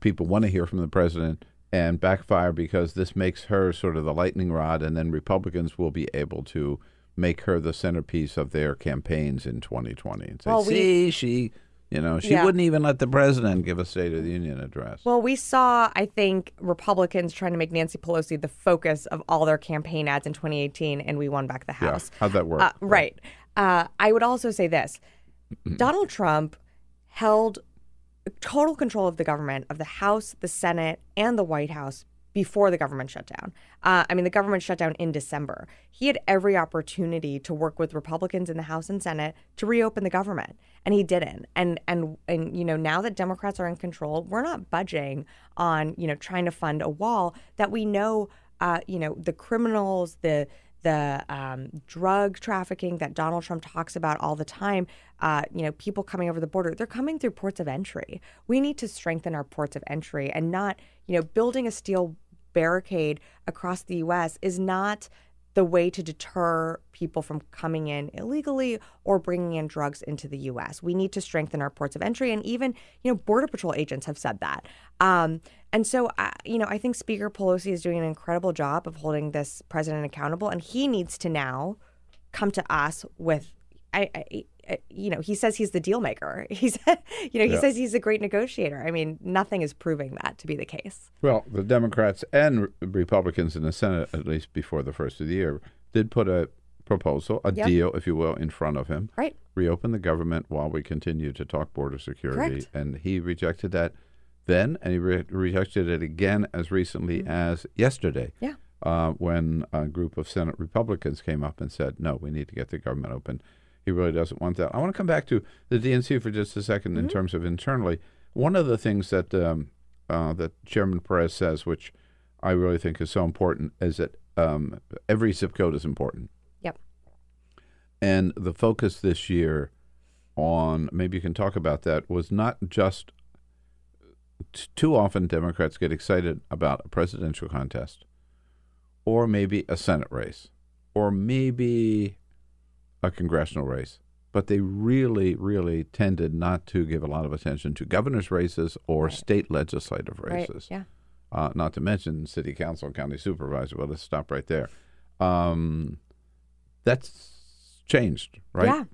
people want to hear from the president, and backfire because this makes her sort of the lightning rod, and then Republicans will be able to make her the centerpiece of their campaigns in 2020 and say, Well, we- "See, she." You know, she Yeah. wouldn't even let the president give a State of the Union address. Well, we saw, I think, Republicans trying to make Nancy Pelosi the focus of all their campaign ads in 2018, and we won back the Yeah. House. How'd that work? Uh, right. Uh, I would also say this Donald Trump held total control of the government, of the House, the Senate, and the White House before the government shutdown. Uh, I mean, the government shutdown in December. He had every opportunity to work with Republicans in the House and Senate to reopen the government, and he didn't. And and and you know, now that Democrats are in control, we're not budging on you know trying to fund a wall that we know, uh, you know, the criminals, the the um, drug trafficking that Donald Trump talks about all the time, uh, you know, people coming over the border, they're coming through ports of entry. We need to strengthen our ports of entry and not, you know, building a steel barricade across the U.S. is not the way to deter people from coming in illegally or bringing in drugs into the U.S. We need to strengthen our ports of entry, and even you know border patrol agents have said that. Um, and so, uh, you know, I think Speaker Pelosi is doing an incredible job of holding this president accountable, and he needs to now come to us with. I, I, you know, he says he's the deal maker. He's, you know, he Yeah. says he's a great negotiator. I mean, nothing is proving that to be the case. Well, the Democrats and Republicans in the Senate, at least before the first of the year, did put a proposal, a Yep. deal, if you will, in front of him. Right. Reopen the government while we continue to talk border security. Correct. And he rejected that then, and he re- rejected it again as recently as yesterday. Mm-hmm. Yeah. Uh, when a group of Senate Republicans came up and said, no, we need to get the government open. He really doesn't want that. I want to come back to the DNC for just a 2nd Mm-hmm. in terms of internally. One of the things that um, uh, that Chairman Perez says, which I really think is so important, is that um, every zip code is important. Yep. And the focus this year on, maybe you can talk about that, was not just t- too often Democrats get excited about a presidential contest or maybe a Senate race or maybe a congressional race. But they really, really tended not to give a lot of attention to governor's races or state legislative Right, races. yeah. Uh, not to mention city council and county supervisor. Well, let's stop right there. Um, that's changed, right? Yeah.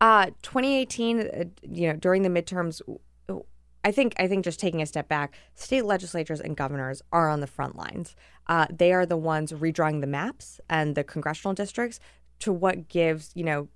Uh, 2018, uh, you know, during the midterms, I think I think just taking a step back, state legislatures and governors are on the front lines. Uh, they are the ones redrawing the maps and the congressional districts to what gives you know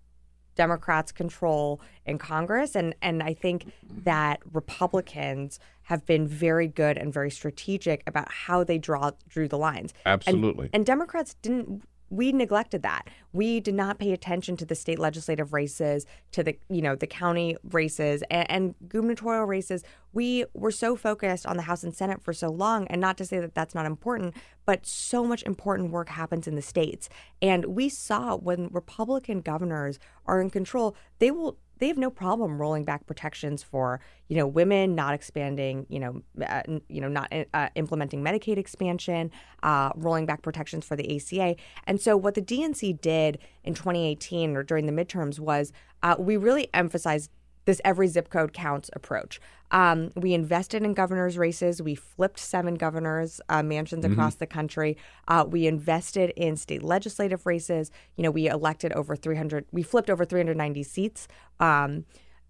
Democrats control in Congress, and and I think that Republicans have been very good and very strategic about how they draw drew the lines. And- Absolutely. and Democrats didn't we neglected that. We did not pay attention to the state legislative races, to the you know the county races and, and gubernatorial races. We were so focused on the House and Senate for so long, and not to say that that's not important, but so much important work happens in the states. And we saw when Republican governors are in control, they will they have no problem rolling back protections for you know women not expanding you know uh, you know not uh, implementing Medicaid expansion uh, rolling back protections for the ACA and so what the DNC did in 2018 or during the midterms was uh, we really emphasized this every zip code counts approach. Um, we invested in governors' races. We flipped seven governors' uh, mansions Mhm. across the country. Uh, we invested in state legislative races. You know, we elected over 300. We flipped over 390 seats. Um,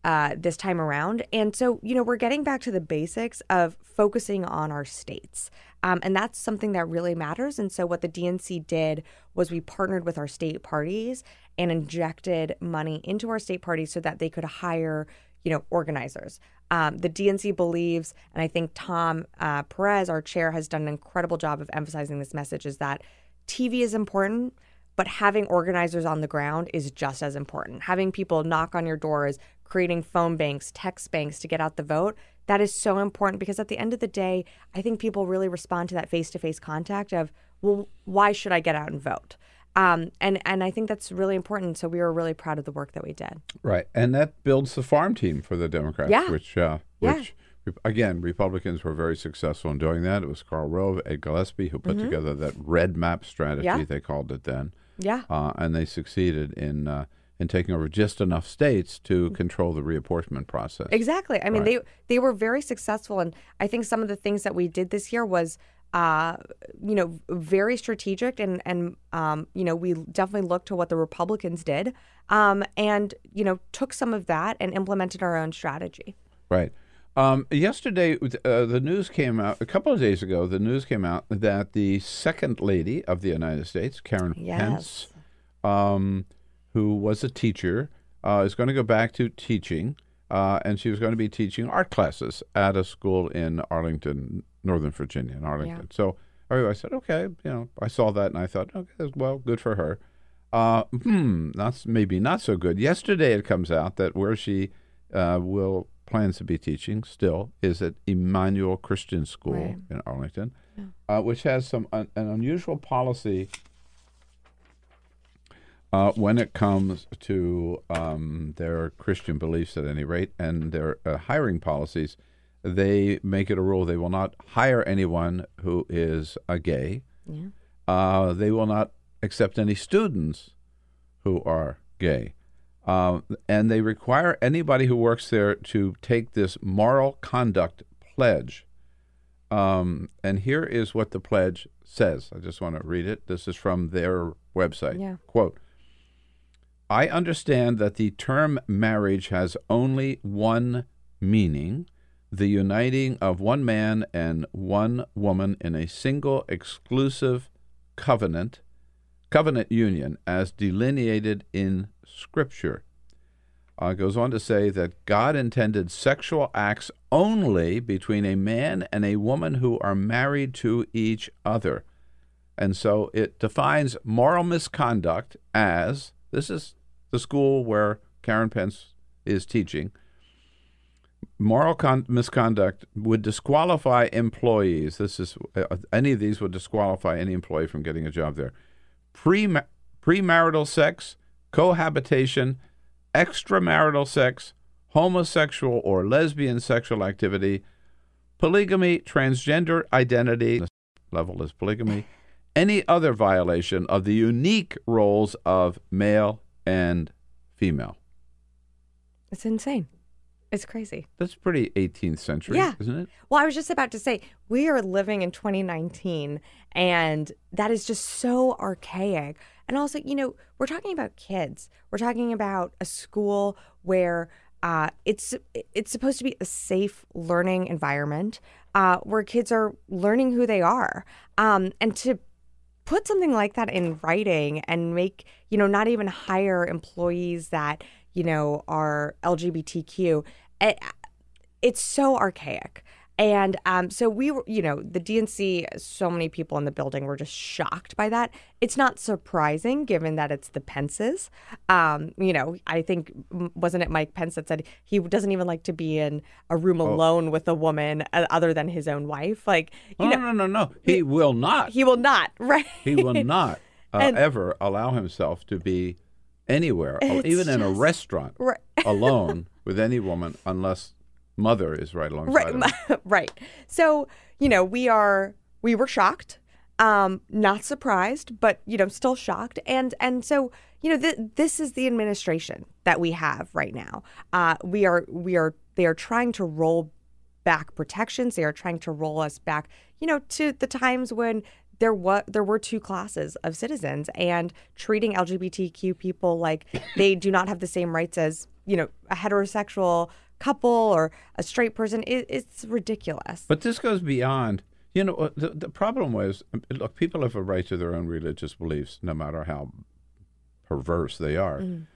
uh, this time around. And so, you know, we're getting back to the basics of focusing on our states. Um, and that's something that really matters. And so, what the DNC did was we partnered with our state parties and injected money into our state parties so that they could hire, you know, organizers. Um, the DNC believes, and I think Tom uh, Perez, our chair, has done an incredible job of emphasizing this message is that TV is important, but having organizers on the ground is just as important. Having people knock on your doors, creating phone banks, text banks to get out the vote, that is so important because at the end of the day, I think people really respond to that face to face contact of, well, why should I get out and vote? Um, and and I think that's really important. So we were really proud of the work that we did. Right, and that builds the farm team for the Democrats, Yeah. which uh, Yeah. which Re- Again, Republicans were very successful in doing that. It was Karl Rove, Ed Gillespie who put Mhm. together that red map strategy, Yeah. they called it then. Yeah. Uh, and they succeeded in uh, in taking over just enough states to control the reapportionment process. Exactly. I mean, Right. they they were very successful, and I think some of the things that we did this year was, uh, you know, very strategic, and and um, you know, we definitely looked to what the Republicans did, um, and you know, took some of that and implemented our own strategy. Right. Um, yesterday, uh, the news came out, a couple of days ago, the news came out that the second lady of the United States, Karen Yes. Pence, um, who was a teacher, uh, is going to go back to teaching. Uh, and she was going to be teaching art classes at a school in Arlington, Northern Virginia, in Arlington. So I said, okay, you know, I saw that and I thought, okay, well, good for her. Uh, hmm, that's maybe not so good. Yesterday, it comes out that where she uh, will plans to be teaching still is at Immanuel Christian School Right. in Arlington, uh, which has some un- an unusual policy uh, when it comes to um, their Christian beliefs, at any rate, and their uh, hiring policies. They make it a rule they will not hire anyone who is a gay. Yeah. Uh, they will not accept any students who are gay. Um, and they require anybody who works there to take this moral conduct pledge. Um, and here is what the pledge says. I just want to read it. This is from their website. Yeah. Quote I understand that the term marriage has only one meaning the uniting of one man and one woman in a single exclusive covenant covenant union as delineated in scripture uh, goes on to say that God intended sexual acts only between a man and a woman who are married to each other. And so it defines moral misconduct as this is the school where Karen Pence is teaching. Moral con- misconduct would disqualify employees. This is uh, any of these would disqualify any employee from getting a job there. Pre premarital sex, cohabitation, extramarital sex, homosexual or lesbian sexual activity, polygamy, transgender identity, level is polygamy, any other violation of the unique roles of male and female. It's insane. It's crazy. That's pretty 18th century, Yeah. isn't it? Well, I was just about to say, we are living in 2019, and that is just so archaic. And also, you know, we're talking about kids. We're talking about a school where uh, it's it's supposed to be a safe learning environment uh, where kids are learning who they are, um, and to put something like that in writing and make you know not even hire employees that you know are LGBTQ. It, it's so archaic. And um, so we were, you know, the DNC, so many people in the building were just shocked by that. It's not surprising given that it's the Pences. Um, you know, I think, wasn't it Mike Pence that said he doesn't even like to be in a room alone with a woman uh, other than his own wife? Like, you Oh, know, no, no, no. He will not. he will not, right? He will not uh, And- ever allow himself to be anywhere, even in a restaurant, Right. alone with any woman, unless mother is right alongside right right. So you know we are we were shocked um not surprised but you know still shocked. And and so you know th- this is the administration that we have right now. Uh we are we are they are trying to roll back protections. They are trying to roll us back you know to the times when there was there were two classes of citizens and treating lgbtq people like they do not have the same rights as you know a heterosexual couple or a straight person it, it's ridiculous But this goes beyond. You know, uh, the, the problem was um, look, people have a right to their own religious beliefs, no matter how perverse they are. Mm.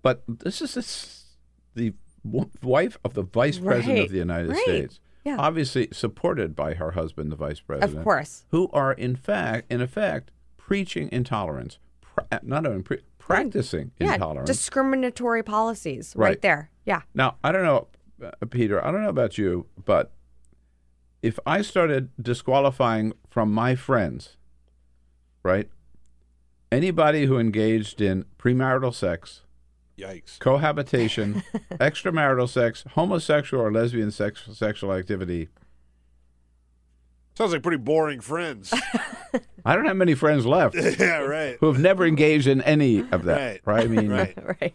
But this is this, the w- wife of the vice president of the United right. States, Yeah. obviously supported by her husband, the vice president, of course. who are in fact, in effect, preaching intolerance, pra- not only pre- practicing yeah intolerance. discriminatory policies right, Right. there yeah Now, I don't know, uh, Peter, I don't know about you, but if I started disqualifying from my friends, right, anybody who engaged in premarital sex, Yikes. cohabitation, extramarital sex, homosexual or lesbian sex, sexual activity. Sounds like pretty boring friends. I don't have many friends left yeah, right. who have never engaged in any of that. Right. I mean, Right. right.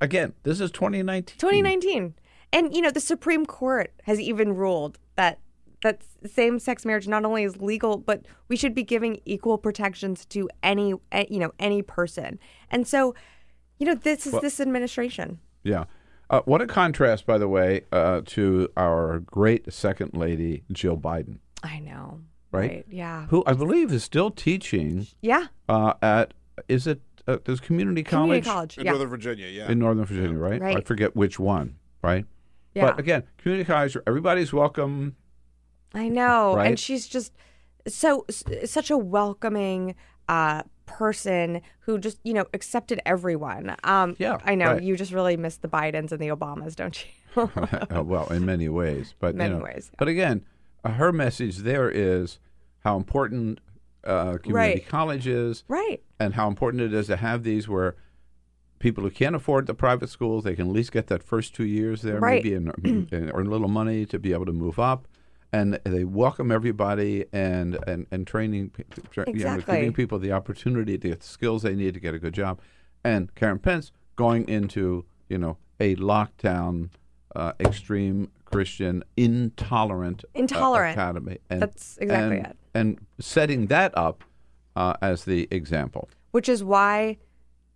again, this is 2019. 2019. And you know, the Supreme Court has even ruled that that same-sex marriage not only is legal, but we should be giving equal protections to any eh, you know any person. And so, you know, this is Well- this administration. Yeah. Uh, what a contrast, by the way, uh, to our great second lady, Jill Biden, I know. right? Yeah. Who I believe is still teaching Yeah. uh, at, is it, uh, there's community college? Community college. In Yeah. Northern Virginia, yeah. in Northern Virginia, right? Right. I forget which one, right? Yeah. But again, community college, everybody's welcome. I know. Right? And she's just so s- such a welcoming uh person who just, you know, accepted everyone. Um Yeah, I know right. you just really miss the Bidens and the Obamas, don't you? Uh, well, in many ways, but Many you know, ways, yeah. But again, uh, her message there is how important uh, community Right. college is, right. and how important it is to have these where people who can't afford the private schools they can at least get that first two years there, Right. maybe earn a little money to be able to move up. And they welcome everybody and and and training, tra- you know, giving people the opportunity to get the skills they need to get a good job. And Karen Pence going into you know a lockdown, uh, extreme Christian, intolerant, uh, Intolerant. academy. And, That's exactly and, it. And setting that up uh, as the example. Which is why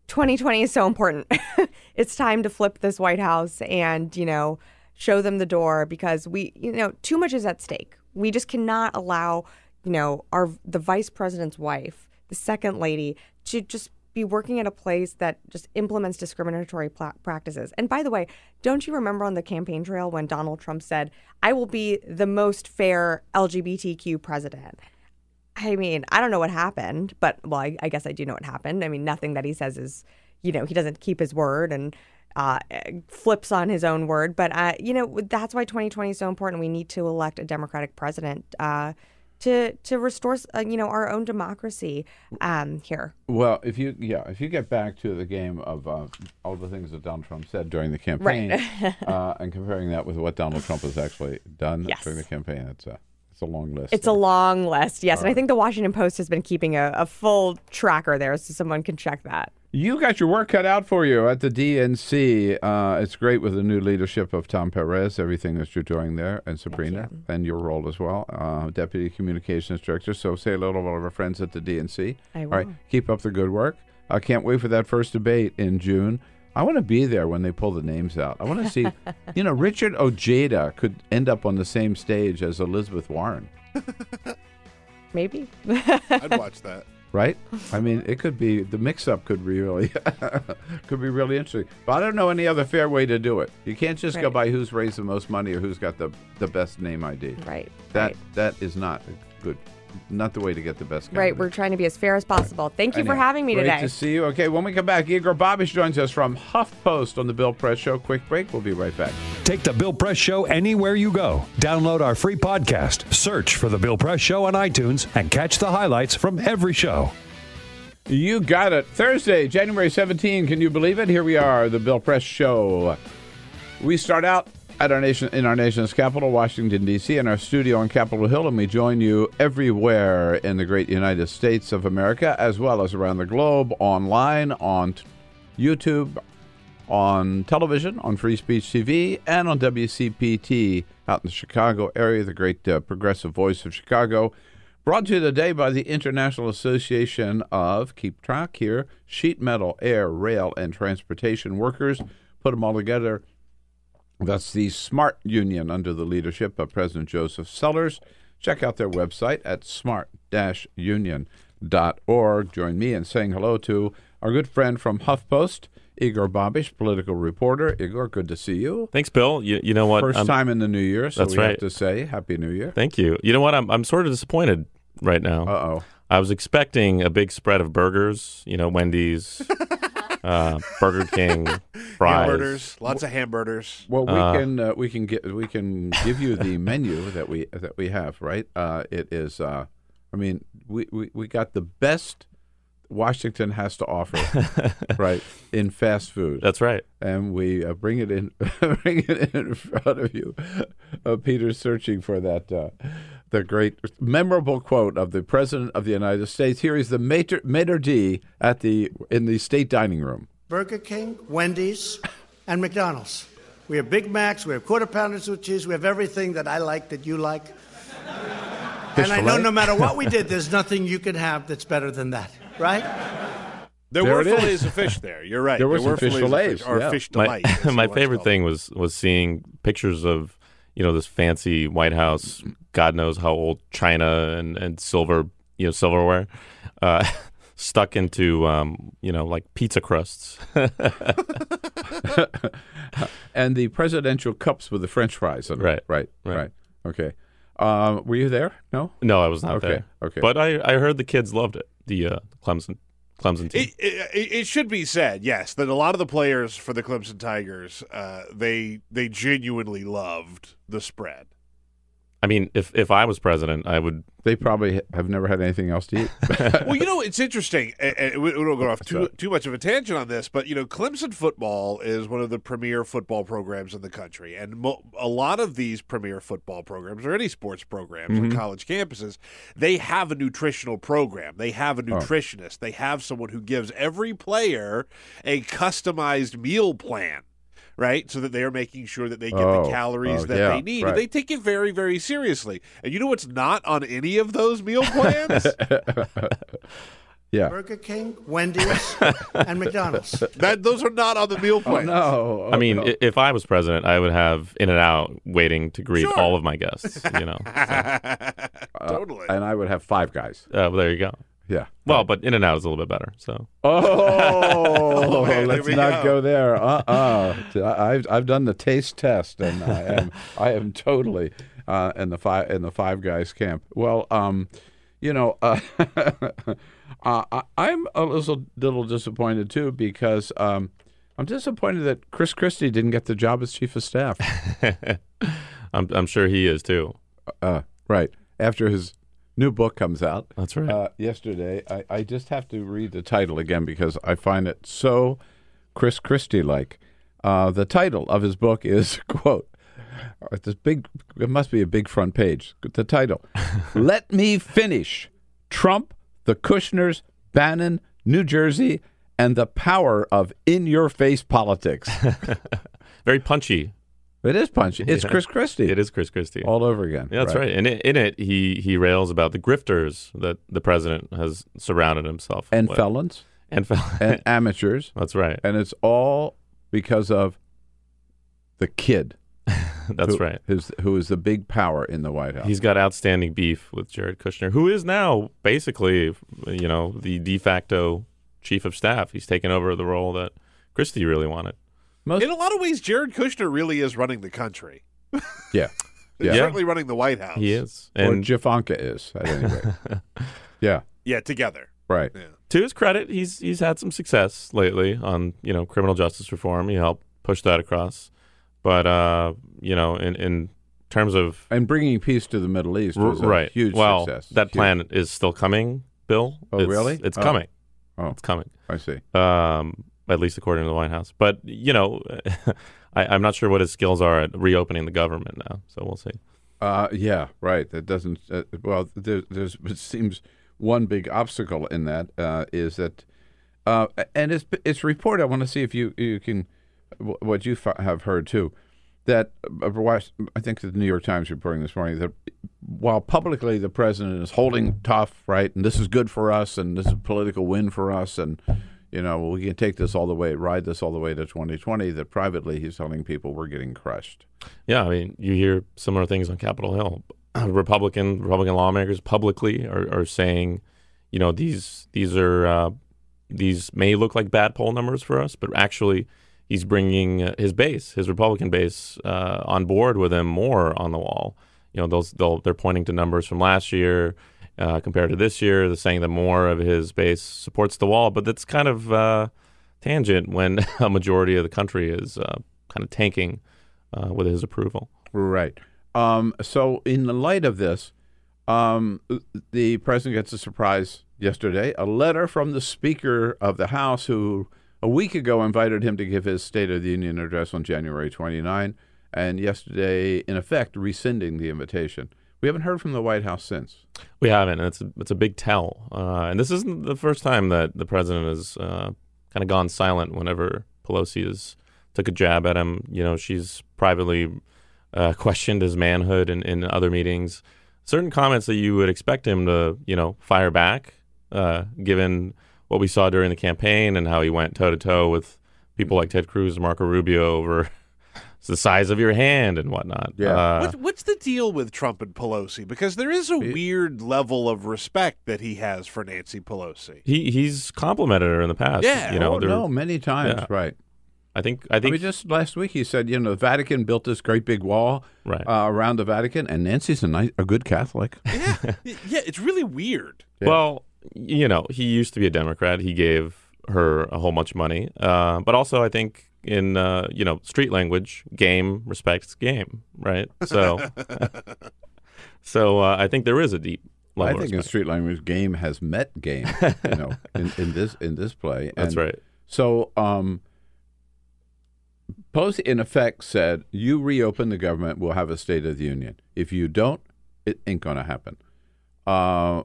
2020 is so important. it's time to flip this White House and, you know, show them the door because we, you know, too much is at stake. We just cannot allow, you know, our the vice president's wife, the second lady, to just be working at a place that just implements discriminatory practices. And by the way, don't you remember on the campaign trail when Donald Trump said, "I will be the most fair LGBTQ president"? I mean, I don't know what happened, but well, I, I guess I do know what happened. I mean, nothing that he says is, you know, he doesn't keep his word and uh, flips on his own word. But uh, you know, that's why 2020 is so important. We need to elect a Democratic president uh, to to restore, uh, you know, our own democracy um, here. Well, if you yeah, if you get back to the game of uh, all the things that Donald Trump said during the campaign, uh, and comparing that with what Donald Trump has actually done Yes. during the campaign, it's a it's a long list. It's a long list, yes, and I think the Washington Post has been keeping a, a full tracker there, so someone can check that. You got your work cut out for you at the DNC. Uh, it's great with the new leadership of Tom Perez, everything that you're doing there, and Sabrina, and your role as well, uh, Deputy Communications Director. So say hello to all of our friends at the DNC. I All right, will. keep up the good work. I can't wait for that first debate in June. I want to be there when they pull the names out. I want to see, you know, Richard Ojeda could end up on the same stage as Elizabeth Warren, Maybe. I'd watch that. right? I mean, it could be the mix-up could be really could be really interesting. But I don't know any other fair way to do it. You can't just go by who's raised the most money or who's got the the best name ID. right. That right. that is not a good. Not the way to get the best. Right, we're trying to be as fair as possible. Thank you for having me great today. to see you. Okay, when we come back, Igor Bobic joins us from HuffPost on the Bill Press Show. Quick break. We'll be right back. Take the Bill Press Show anywhere you go. Download our free podcast, search for the Bill Press Show on iTunes, and catch the highlights from every show. You got it. Thursday, January 17. Can you believe it? Here we are, the Bill Press Show. We start out at our nation in our nation's capital, Washington D.C., in our studio on Capitol Hill, and we join you everywhere in the great United States of America, as well as around the globe, online, on YouTube, on television, on Free Speech TV, and on WCPT out in the Chicago area, the great uh, progressive voice of Chicago. Brought to you today by the International Association of, keep track here, sheet metal, air, rail, and transportation workers. Put them all together. That's the SMART Union under the leadership of President Joseph Sellers. Check out their website at smart-union.org. Join me in saying hello to our good friend from HuffPost, Igor Bobic, political reporter. Igor, good to see you. Thanks, Bill. You, you know what? 1st I'm- time in the new year, so That's we have to say Happy New Year. Thank you. You know what? I'm I'm sort of disappointed right now. Uh oh. I was expecting a big spread of burgers. You know, Wendy's, uh, Burger King, fries. Hamburgers, lots of hamburgers. Well, we Uh, can uh, we can get we can give you the menu that we that we have. Right? Uh, it is. Uh, I mean, we, we we got the best. Washington has to offer, right, in fast food. That's right. And we uh, bring it in, bring it in front of you. Uh, Peter's searching for that, uh, the great memorable quote of the President of the United States. Here is the maitre, maitre d' at the in the state dining room. Burger King, Wendy's, and McDonald's. We have Big Macs, we have quarter pounders with cheese, we have everything that I like that you like. Fish and I know no matter what we did, there's nothing you can have that's better than that, right? There, There were it is. fillets of fish there. You're right. There were some were fish fillets fillets, of fish, or yeah. fish my delight. as my favorite thing was was seeing pictures of you know this fancy White House, God knows how old china and and silver you know silverware, uh, stuck into um, you know like pizza crusts. and the presidential cups with the French fries. On them. Right. right, Right. right, Okay. Um, were you there? No. no, I was not Okay, there. okay. but I I heard the kids loved it. The uh, Clemson Clemson team. It, it, it should be said, yes, that a lot of the players for the Clemson Tigers, uh, they they genuinely loved the spread. I mean, if if I was president, I would. They probably have never had anything else to eat. well, you know, it's interesting. And, and we we don't go off too too much of a tangent on this, but you know, Clemson football is one of the premier football programs in the country, and mo- a lot of these premier football programs, or any sports programs Mhm. on college campuses, they have a nutritional program. They have a Oh. nutritionist. They have someone who gives every player a customized meal plan. Right, so that they are making sure that they get Oh, the calories oh, that yeah, they need, right. they take it very, very seriously. And you know what's not on any of those meal plans? yeah. Burger King, Wendy's, and McDonald's. That those are not on the meal plan. no. I mean, i if I was president, I would have In and Out waiting to greet Sure. all of my guests. You know, totally. and I would have five guys. uh, well, there you go. Yeah. Well, but In and Out is a little bit better. So Oh, man, let's not go. go, there. Uh uh I've I've done the taste test, and I am I am totally uh, in the five in the five guys camp. Well, um, you know, uh, uh, I, I'm a little little disappointed too because um, I'm disappointed that Chris Christie didn't get the job as chief of staff. I'm I'm sure he is too. Uh, right after his new book comes out. That's right. Uh, yesterday, I, I just have to read the title again because I find it so Chris Christie like. Uh, the title of his book is quote. This big, it must be a big front page. The title: "Let Me Finish: Trump, the Kushners, Bannon, New Jersey, and the Power of In-Your-Face Politics." Very punchy. It is punchy. It's Yeah. Chris Christie It is Chris Christie. all over again. Yeah, that's right. And in, in it, he he rails about the grifters that the president has surrounded himself And with. felons and fel- and amateurs. that's right. and it's all because of the kid. That's who, right. Who's, who is the big power in the White House? He's got outstanding beef with Jared Kushner, who is now basically, you know, the de facto chief of staff. He's taken over the role that Christie really wanted. Most, In a lot of ways, Jared Kushner really is running the country. yeah, He's Yeah. certainly running the White House. He is. or And Javanka is at any rate. yeah, Yeah, together. right. Yeah. to his credit, he's he's had some success lately on you know criminal justice reform. He helped push that across, but uh, you know, in in terms of And bringing peace to the Middle East r- was a right, huge well, success. that Huge. plan is still coming. Bill, Oh, It's- really? It's Oh. coming. Oh. It's coming. I see. um, at least according to the White House. But you know, I, I'm not sure what his skills are at reopening the government now. So we'll see. Uh, yeah, right. That doesn't. Uh, well, there, there's. It seems one big obstacle in that uh, is that, uh, and it's it's reported. I want to see if you you can what you have heard too, that uh, I think the New York Times reporting this morning that while publicly the president is holding tough, right, and this is good for us, and this is a political win for us, and you know we can take this all the way, ride this all the way to 2020. That privately he's telling people we're getting crushed. Yeah, I mean, you hear similar things on Capitol Hill. Republican Republican lawmakers publicly are, are saying, you know, these these are uh, these may look like bad poll numbers for us, but actually, he's bringing uh, his base, his Republican base, uh, on board with him more on the wall. You know, those they'll, they're pointing to numbers from last year uh, compared to this year. They're saying that more of his base supports the wall, but that's kind of uh, tangent when a majority of the country is uh, kind of tanking uh, with his approval. Right. Um, so, in the light of this, Um, the president gets a surprise yesterday a letter from the Speaker of the House, who a week ago invited him to give his State of the Union address on January 29, and yesterday, in effect, rescinding the invitation. We haven't heard from the White House since. We haven't, and it's a, it's a big tell. Uh, and this isn't the first time that the president has uh, kind of gone silent whenever Pelosi has took a jab at him. You know, she's privately uh, questioned his manhood in, in other meetings. Certain comments that you would expect him to, you know, fire back, uh, given what we saw during the campaign and how he went toe to toe with people like Ted Cruz and Marco Rubio over the size of your hand and whatnot. Yeah. Uh, What, what's the deal with Trump and Pelosi? Because there is a weird level of respect that he has for Nancy Pelosi. he he's complimented her in the past. Yeah. you know, oh, no, many times, yeah. right. I think I I think mean, just last week he said, you know, the Vatican built this great big wall Right. uh, around the Vatican, and Nancy's a nice, a good Catholic. yeah, yeah, it's really weird. Well, you know, he used to be a Democrat. He gave her a whole bunch of money, uh, but also I think in uh, you know street language, game respects game, right? So, so uh, I think there is a deep I level. think of in street language, game has met game. You know, in, in this in this play. That's right. So, um, Pelosi in effect said, "You reopen the government, we'll have a State of the Union. If you don't, it ain't going to happen." Uh,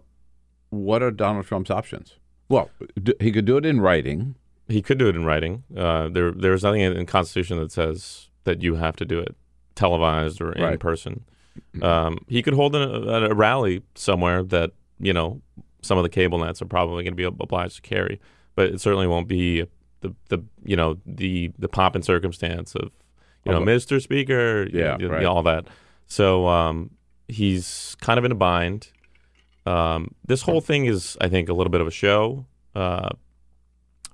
what are Donald Trump's options? Well, d- he could do it in writing. He could do it in writing. Uh, there, there's nothing in the Constitution that says that you have to do it televised or in Right. person. Um, he could hold a, a rally somewhere that you know some of the cable nets are probably going to be obliged to carry, but it certainly won't be the the you know the the pomp and circumstance of you know Of a- Mr. Speaker, you Yeah, know, right. all that. So um, he's kind of in a bind. Um, this whole thing is, I think, a little bit of a show. Uh,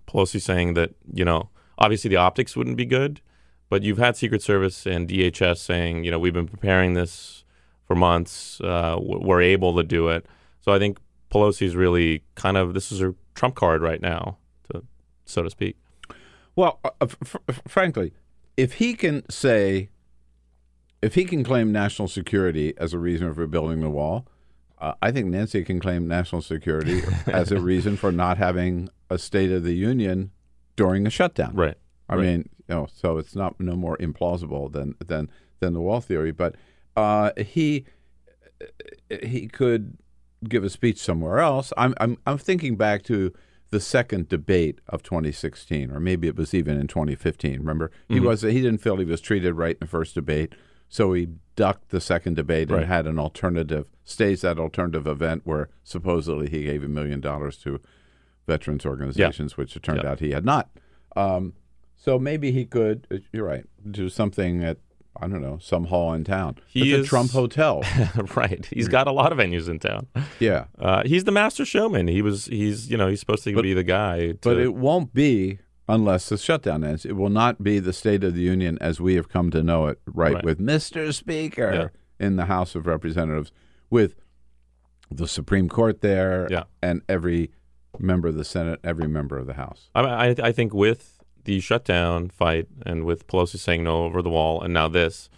Pelosi saying that you know obviously the optics wouldn't be good, but you've had Secret Service and DHS saying you know we've been preparing this for months. Uh, we're able to do it. So I think Pelosi's really kind of this is her trump card right now, to so to speak. Well, uh, f- f- frankly, if he can say, if he can claim national security as a reason for building the wall, uh, I think Nancy can claim national security as a reason for not having a State of the Union during a shutdown. Right. I Right. mean, you know, so it's not no more implausible than than than the wall theory. But uh, he he could give a speech somewhere else. I'm I'm I'm thinking back to the second debate of 2016, or maybe it was even in 2015. Remember, he Mhm. was he didn't feel he was treated right in the first debate, so he ducked the second debate Right. and had an alternative staged that alternative event where supposedly he gave a million dollars to veterans organizations, which it turned Yeah. out he had not. Um, so maybe he could. uh, You're right. Do something at I don't know some hall in town. He is a Trump hotel. right. He's got a lot of venues in town. Yeah. Uh, he's the master showman. He was. He's. You know. He's supposed to be the guy. To, But it won't be unless the shutdown ends. It will not be the State of the Union as we have come to know it, right? Right. With Mr. Speaker in the House of Representatives, with the Supreme Court there, Yeah. and every member of the Senate, every member of the House. I, I, I think with the shutdown fight and with Pelosi saying no over the wall, and now this,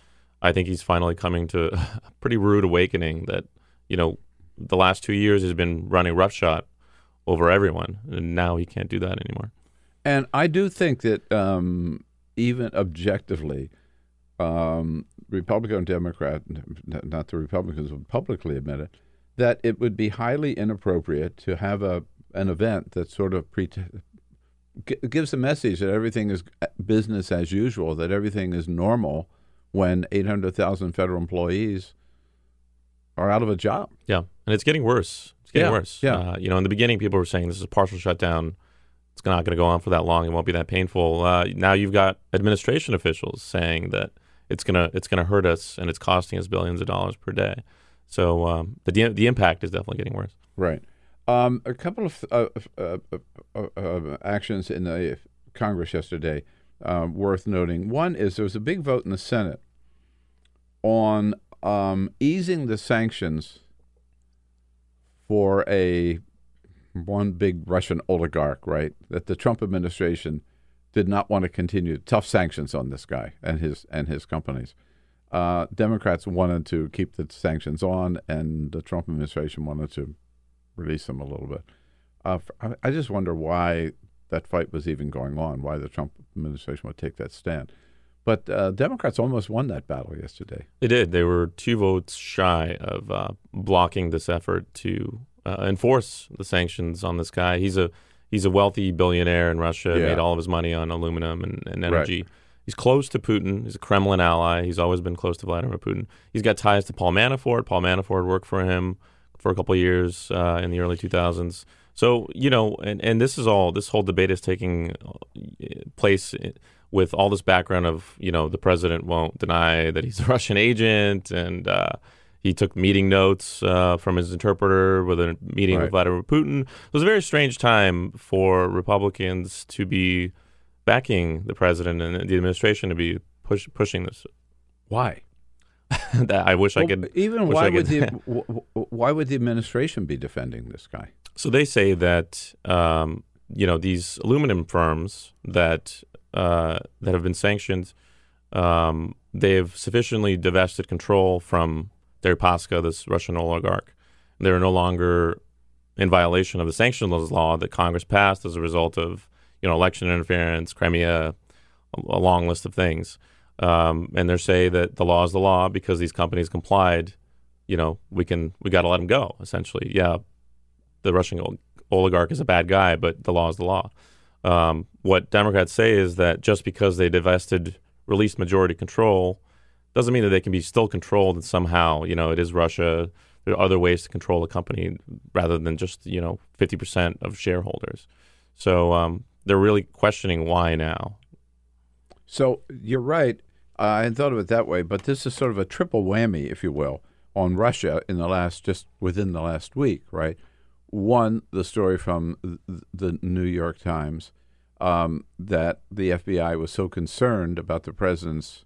I think he's finally coming to a pretty rude awakening that you know the last two years has been running roughshod over everyone, and now he can't do that anymore. And I do think that um, even objectively, um, Republican and Democrat, not the Republicans would publicly admit it, that it would be highly inappropriate to have a an event that sort of pre- gives a message that everything is business as usual, that everything is normal when 800,000 federal employees are out of a job. Yeah, and it's getting worse. It's getting Yeah, worse. yeah. Uh, you know, in the beginning, people were saying this is a partial shutdown. It's not going to go on for that long. It won't be that painful. Uh, now you've got administration officials saying that it's gonna it's gonna hurt us and it's costing us billions of dollars per day. So um, the the the impact is definitely getting worse. Right. Um, a couple of uh, uh, uh, uh, uh, actions in the Congress yesterday um, worth noting. One is there was a big vote in the Senate on um, easing the sanctions for a one big Russian oligarch, right? That the Trump administration did not want to continue tough sanctions on this guy and his and his companies. uh, Democrats wanted to keep the sanctions on, and the Trump administration wanted to release them a little bit. Uh, I, I just wonder why that fight was even going on, why the Trump administration would take that stand. But uh, Democrats almost won that battle yesterday. They did. They were two votes shy of uh, blocking this effort to uh, enforce the sanctions on this guy. He's a he's a wealthy billionaire in Russia. Yeah. Made all of his money on aluminum and, and energy. Right. He's close to Putin. He's a Kremlin ally. He's always been close to Vladimir Putin. He's got ties to Paul Manafort. Paul Manafort worked for him for a couple of years uh, in the early 2000s. So you know, and, and this is all. This whole debate is taking uh, place with all this background of you know the president won't deny that he's a Russian agent, and uh, he took meeting notes uh, from his interpreter with a meeting Right. with Vladimir Putin. It was a very strange time for Republicans to be backing the president and the administration to be push, pushing this. Why? that I wish I could. Even why I would the why would the administration be defending this guy? So they say that um, you know these aluminum firms that uh, that have been sanctioned, um, they've sufficiently divested control from Deripaska, this Russian oligarch. They're no longer in violation of the sanctions law that Congress passed as a result of you know election interference, Crimea, a long list of things. Um, and they say that the law is the law because these companies complied. You know, we can we got to let them go. Essentially, yeah, the Russian ol- oligarch is a bad guy, but the law is the law. Um, what Democrats say is that just because they divested, released majority control, doesn't mean that they can be still controlled and somehow, you know, it is Russia. There are other ways to control a company rather than just, you know, 50% of shareholders. So um, they're really questioning why now. So you're right. Uh, I hadn't thought of it that way, but this is sort of a triple whammy, if you will, on Russia in the last just within the last week, right? One, the story from the New York Times um, that the FBI was so concerned about the president's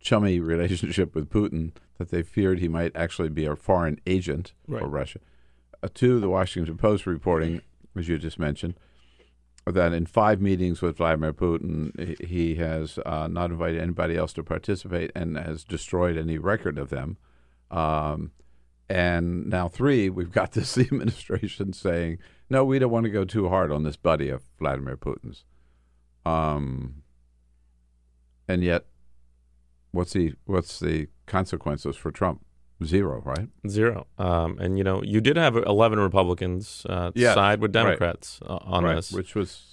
chummy relationship with Putin that they feared he might actually be a foreign agent for Russia. Uh, two, the Washington Post reporting, as you just mentioned, that in five meetings with Vladimir Putin, he- has uh, not invited anybody else to participate and has destroyed any record of them. Um, and now, three, we've got this administration saying, no, we don't want to go too hard on this buddy of Vladimir Putin's. Um, and yet, what's the what's the consequences for Trump? Zero, right? Zero. Um, and, you know, you did have 11 Republicans uh, side with. Democrats uh, on Right, this. which was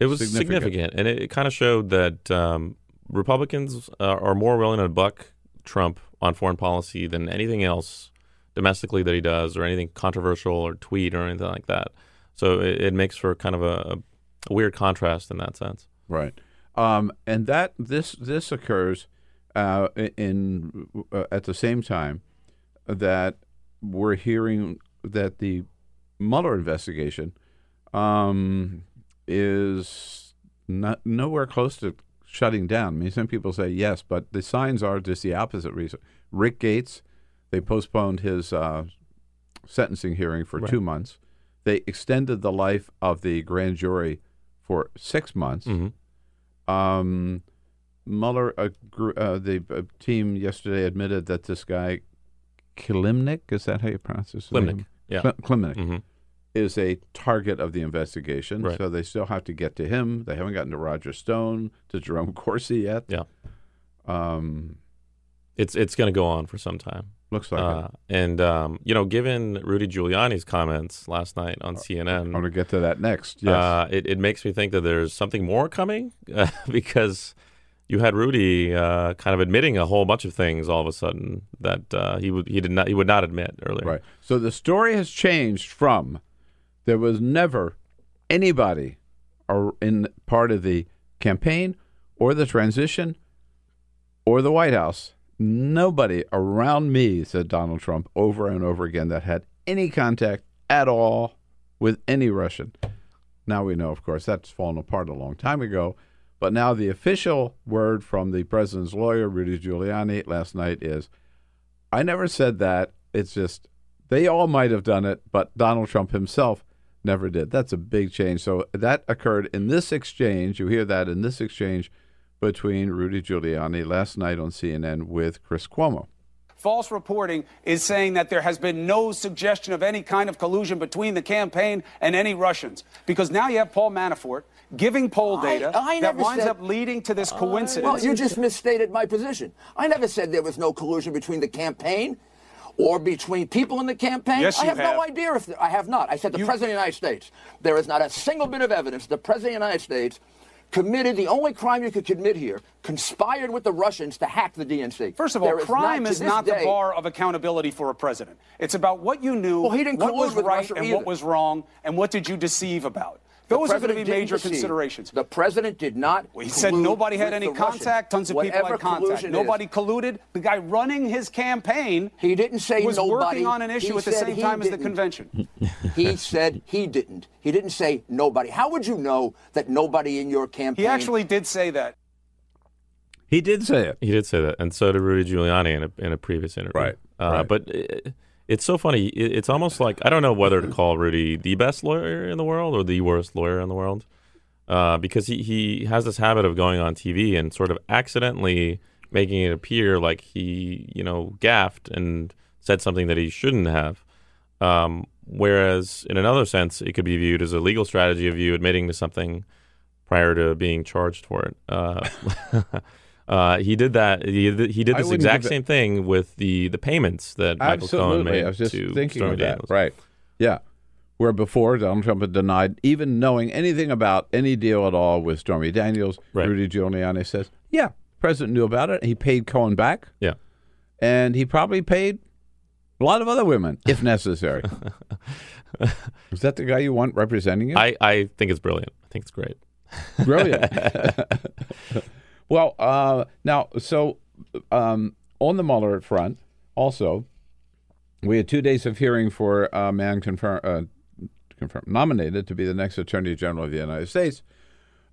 it was significant. significant, and it, it kind of showed that um, Republicans uh, are more willing to buck Trump on foreign policy than anything else domestically that he does, or anything controversial or tweet or anything like that. So it, it makes for kind of a, a weird contrast in that sense. Right. Um, and that this this occurs uh, in uh, at the same time that we're hearing that the Mueller investigation um, is not nowhere close to shutting down. I mean, some people say yes, but the signs are just the opposite reason. Rick Gates, they postponed his uh, sentencing hearing for Right. two months. They extended the life of the grand jury for six months. Um, Mueller, agr- uh, the uh, team yesterday admitted that this guy, Kilimnik, is that how you pronounce his Klimnik, name? yeah. Klimnik Mhm. is a target of the investigation. Right. So they still have to get to him. They haven't gotten to Roger Stone, to Jerome Corsi yet. Yeah. Um, It's it's going to go on for some time. Looks like uh, And um, you know, given Rudy Giuliani's comments last night on CNN, I'm going to get to that next. Yes. Uh, it, it makes me think that there's something more coming uh, because you had Rudy uh, kind of admitting a whole bunch of things all of a sudden that uh, he would he did not he would not admit earlier. Right. So the story has changed from there was never anybody or in part of the campaign or the transition or the White House, nobody around me, said Donald Trump over and over again, that had any contact at all with any Russian. Now we know, of course, that's fallen apart a long time ago. But now the official word from the president's lawyer, Rudy Giuliani, last night is I never said that. It's just they all might have done it, but Donald Trump himself never did. That's a big change. So that occurred in this exchange. You hear that in this exchange between Rudy Giuliani last night on CNN with Chris Cuomo. False reporting is saying that there has been no suggestion of any kind of collusion between the campaign and any Russians. Because now you have Paul Manafort giving poll data I that winds said- up leading to this coincidence. Well, you just misstated my position. I never said there was no collusion between the campaign or between people in the campaign. Yes, I you have, no have. idea if there, I have not. I said the President of the United States. There is not a single bit of evidence the President of the United States committed the only crime you could commit here, conspired with the Russians to hack the DNC. First of all, is crime to is not the bar of accountability for a president. It's about what you knew, Well, he didn't what was right, Russia and either. what was wrong, and what did you deceive about. The Those are going to be major deceive. considerations. The president did not. He said nobody had any the Russians. contact. Tons of people had contact. collusion is. Nobody colluded. The guy running his campaign. He didn't say was nobody. working on an issue He at the said same he time as the convention. he said he didn't. He didn't say nobody. How would you know that nobody in your campaign? He actually did say that. He did say it. He did say that, and so did Rudy Giuliani in a in a previous interview. Right, Uh, right. But it, it's so funny. It's almost like I don't know whether to call Rudy the best lawyer in the world or the worst lawyer in the world, uh, because he he has this habit of going on TV and sort of accidentally making it appear like he you know gaffed and said something that he shouldn't have. Um, whereas in another sense, it could be viewed as a legal strategy of you admitting to something prior to being charged for it. Uh, uh, he did that. He, did- he did this exact same thing with the the payments that Michael Cohen made I was just to thinking Stormy of that. Daniels. Right. Yeah. Where before Donald Trump had denied even knowing anything about any deal at all with Stormy Daniels, Rudy Giuliani says, yeah, the president knew about it. He paid Cohen back. Yeah. And he probably paid a lot of other women if necessary. Is that the guy you want representing you? I, I think it's brilliant. I think it's great. Brilliant. well, uh, now, so um, on the Mueller front, also, we had two days of hearing for a man confirm, uh, confirm, nominated to be the next Attorney General of the United States,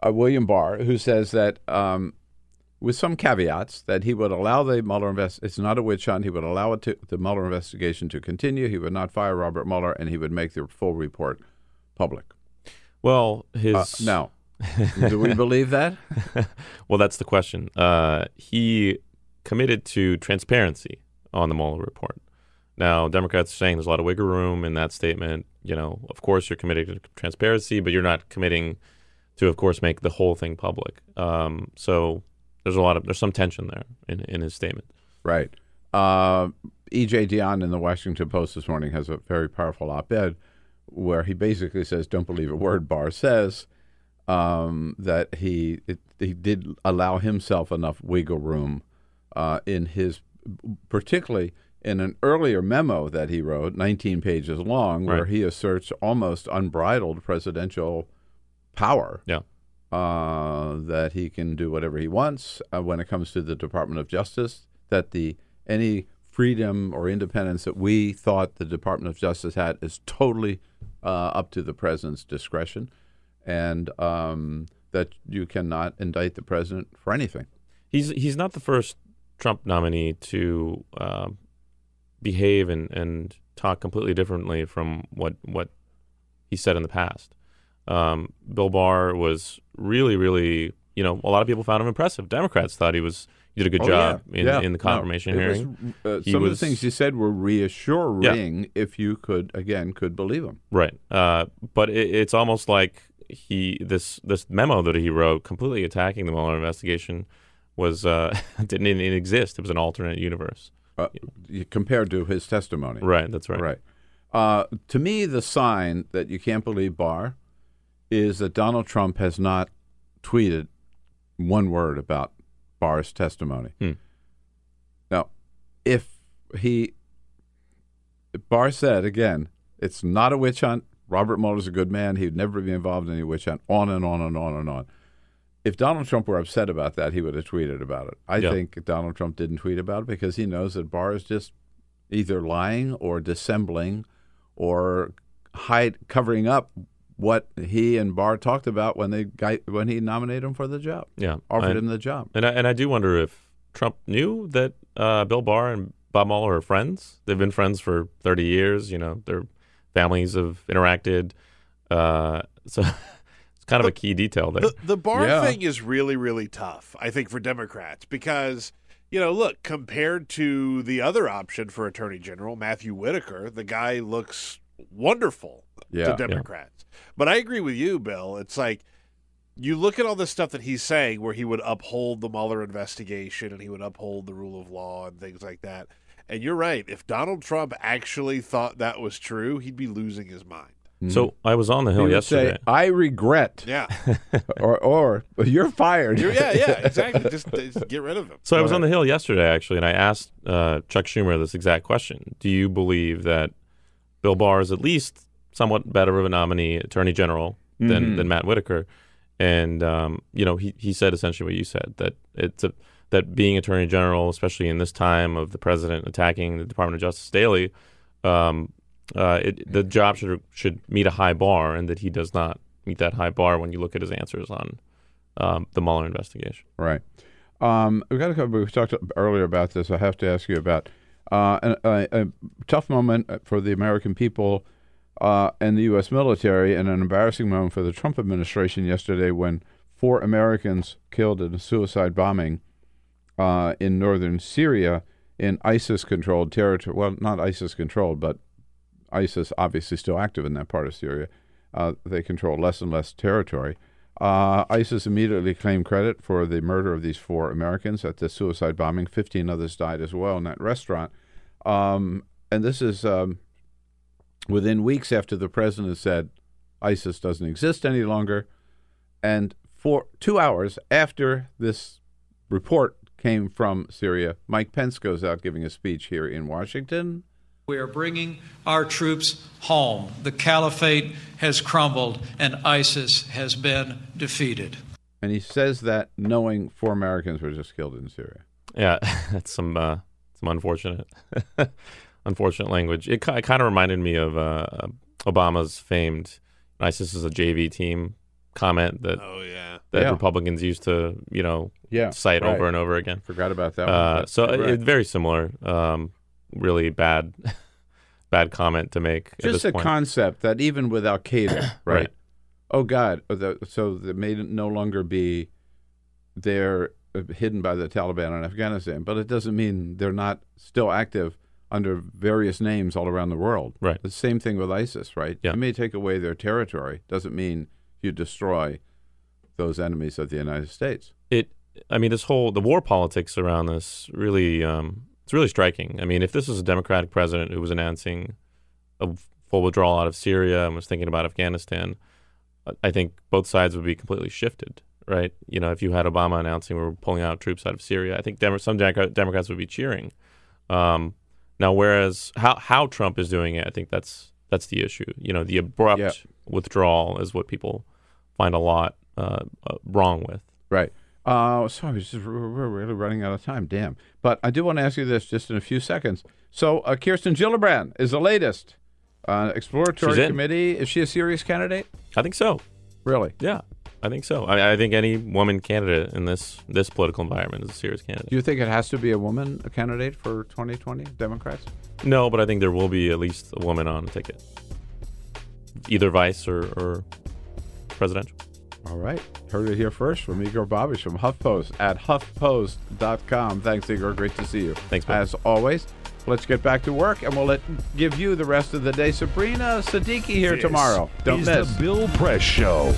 uh, William Barr, who says that, um, with some caveats, that he would allow the Mueller invest. It's not a witch hunt. He would allow it to, the Mueller investigation to continue. He would not fire Robert Mueller, and he would make the full report public. Well, his Uh, now, do we believe that? well, that's the question. Uh, he committed to transparency on the Mueller report. Now, Democrats are saying there's a lot of wiggle room in that statement. You know, of course, you're committed to transparency, but you're not committing to, of course, make the whole thing public. Um, so there's a lot of there's some tension there in in his statement. Right. Uh, E.J. Dionne in the Washington Post this morning has a very powerful op-ed where he basically says, "Don't believe a word Barr says." Um, that he it, he did allow himself enough wiggle room uh, in his, particularly in an earlier memo that he wrote, 19 pages long, where Right. he asserts almost unbridled presidential power. Yeah. Uh, that he can do whatever he wants uh, when it comes to the Department of Justice. That the any freedom or independence that we thought the Department of Justice had is totally uh, up to the president's discretion, and um, that you cannot indict the president for anything. He's he's not the first Trump nominee to uh, behave and, and talk completely differently from what what he said in the past. Um, Bill Barr was really, really, you know, a lot of people found him impressive. Democrats thought he was he did a good Oh, job yeah. in, Yeah. in the No, confirmation was, hearing. uh, some was- of the things he said were reassuring if you could again could believe him. Right. Uh, but it, it's almost like he this this memo that he wrote, completely attacking the Mueller investigation, was uh, didn't even exist. It was an alternate universe. Uh, compared to his testimony. Right. That's right. Right. Uh, to me, the sign that you can't believe Barr is that Donald Trump has not tweeted one word about Barr's testimony. Hmm. Now, if he, Barr said again, it's not a witch hunt. Robert Mueller's a good man. He'd never be involved in any witch hunt. On and on and on and on. If Donald Trump were upset about that, he would have tweeted about it. I Yeah. think Donald Trump didn't tweet about it because he knows that Barr is just either lying or dissembling or hide covering up what he and Barr talked about when they got, when he nominated him for the job. Yeah. offered I- him the job. And I, and I do wonder if Trump knew that uh, Bill Barr and Bob Mueller are friends. They've been friends for 30 years. You know, their families have interacted. Uh, so it's kind of a key detail there. The, the Barr Yeah. thing is really, really tough, I think, for Democrats because, you know, look, compared to the other option for Attorney General, Matthew Whitaker, the guy looks wonderful Yeah. to Yeah. Democrats. But I agree with you, Bill. It's like you look at all this stuff that he's saying where he would uphold the Mueller investigation and he would uphold the rule of law and things like that. And you're right. If Donald Trump actually thought that was true, he'd be losing his mind. So I was on the He hill would yesterday. say, "I regret," Yeah. or or you're fired. You're, yeah, yeah, exactly. Just, just get rid of him. So I was on the Hill yesterday, actually, and I asked uh, Chuck Schumer this exact question: Do you believe that Bill Barr is at least somewhat better of a nominee, Attorney General, than Mhm. than Matt Whitaker? And um, you know, he he said essentially what you said that it's a, that being Attorney General, especially in this time of the president attacking the Department of Justice daily, um, uh, it, the job should should meet a high bar, and that he does not meet that high bar when you look at his answers on um, the Mueller investigation. Right. Um, we got to cover. We talked earlier about this. I have to ask you about uh, a, a, a tough moment for the American people uh, and the U.S. military, and an embarrassing moment for the Trump administration yesterday when four Americans killed in a suicide bombing uh, in northern Syria in ISIS-controlled territory. Well, not ISIS-controlled, but ISIS obviously still active in that part of Syria. Uh, they control less and less territory. Uh, ISIS immediately claimed credit for the murder of these four Americans at the suicide bombing. Fifteen others died as well in that restaurant. Um, and this is um, within weeks after the president said ISIS doesn't exist any longer, and for two hours after this report came from Syria, Mike Pence goes out giving a speech here in Washington. We are bringing our troops home. The caliphate has crumbled and ISIS has been defeated. And he says that knowing four Americans were just killed in Syria. Yeah, that's some uh, some unfortunate, unfortunate language. It, it kind of reminded me of uh, Obama's famed "ISIS is a JV team" comment that Oh, yeah. that Yeah. Republicans used to you know Yeah, cite right. over and over again. Forgot about that one, Uh, so you're it, right. it's very similar. Um, really bad, bad comment to make. at Just this a point. concept that even with Al Qaeda, right? Right. Oh God! uh, the- So that may no longer be there, uh, hidden by the Taliban in Afghanistan, but it doesn't mean they're not still active under various names all around the world. Right. The same thing with ISIS, right? Yeah. You may take away their territory, doesn't mean you destroy those enemies of the United States. it i mean this whole the war politics around this really um it's really striking. I mean if this was a democratic president who was announcing a full withdrawal out of syria and was thinking about afghanistan I- think both sides would be completely shifted right? You know if you had obama announcing we're pulling out troops out of syria i think Demo- some Democrat- democrats would be cheering. Um now whereas how how trump is doing it i think that's that's the issue you know the abrupt Yeah. withdrawal is what people find a lot uh, uh, wrong with Right. Uh, sorry, we're we're really running out of time. Damn. But I do want to ask you this just in a few seconds. So, uh, Kirsten Gillibrand is the latest uh, exploratory committee. Is she a serious candidate? I think so. Really? Yeah, I think so. I, I think any woman candidate in this this political environment is a serious candidate. Do you think it has to be a woman a candidate for 2020 Democrats? No, but I think there will be at least a woman on a ticket, either vice or, or presidential. All right. Heard it here first from Igor Bobic from HuffPost at huffpost.com. Thanks, Igor. Great to see you. Thanks, Bill. As always, let's get back to work and we'll let give you the rest of the day. Sabrina Siddiqui here This tomorrow. Don't is miss. the Bill Press Show.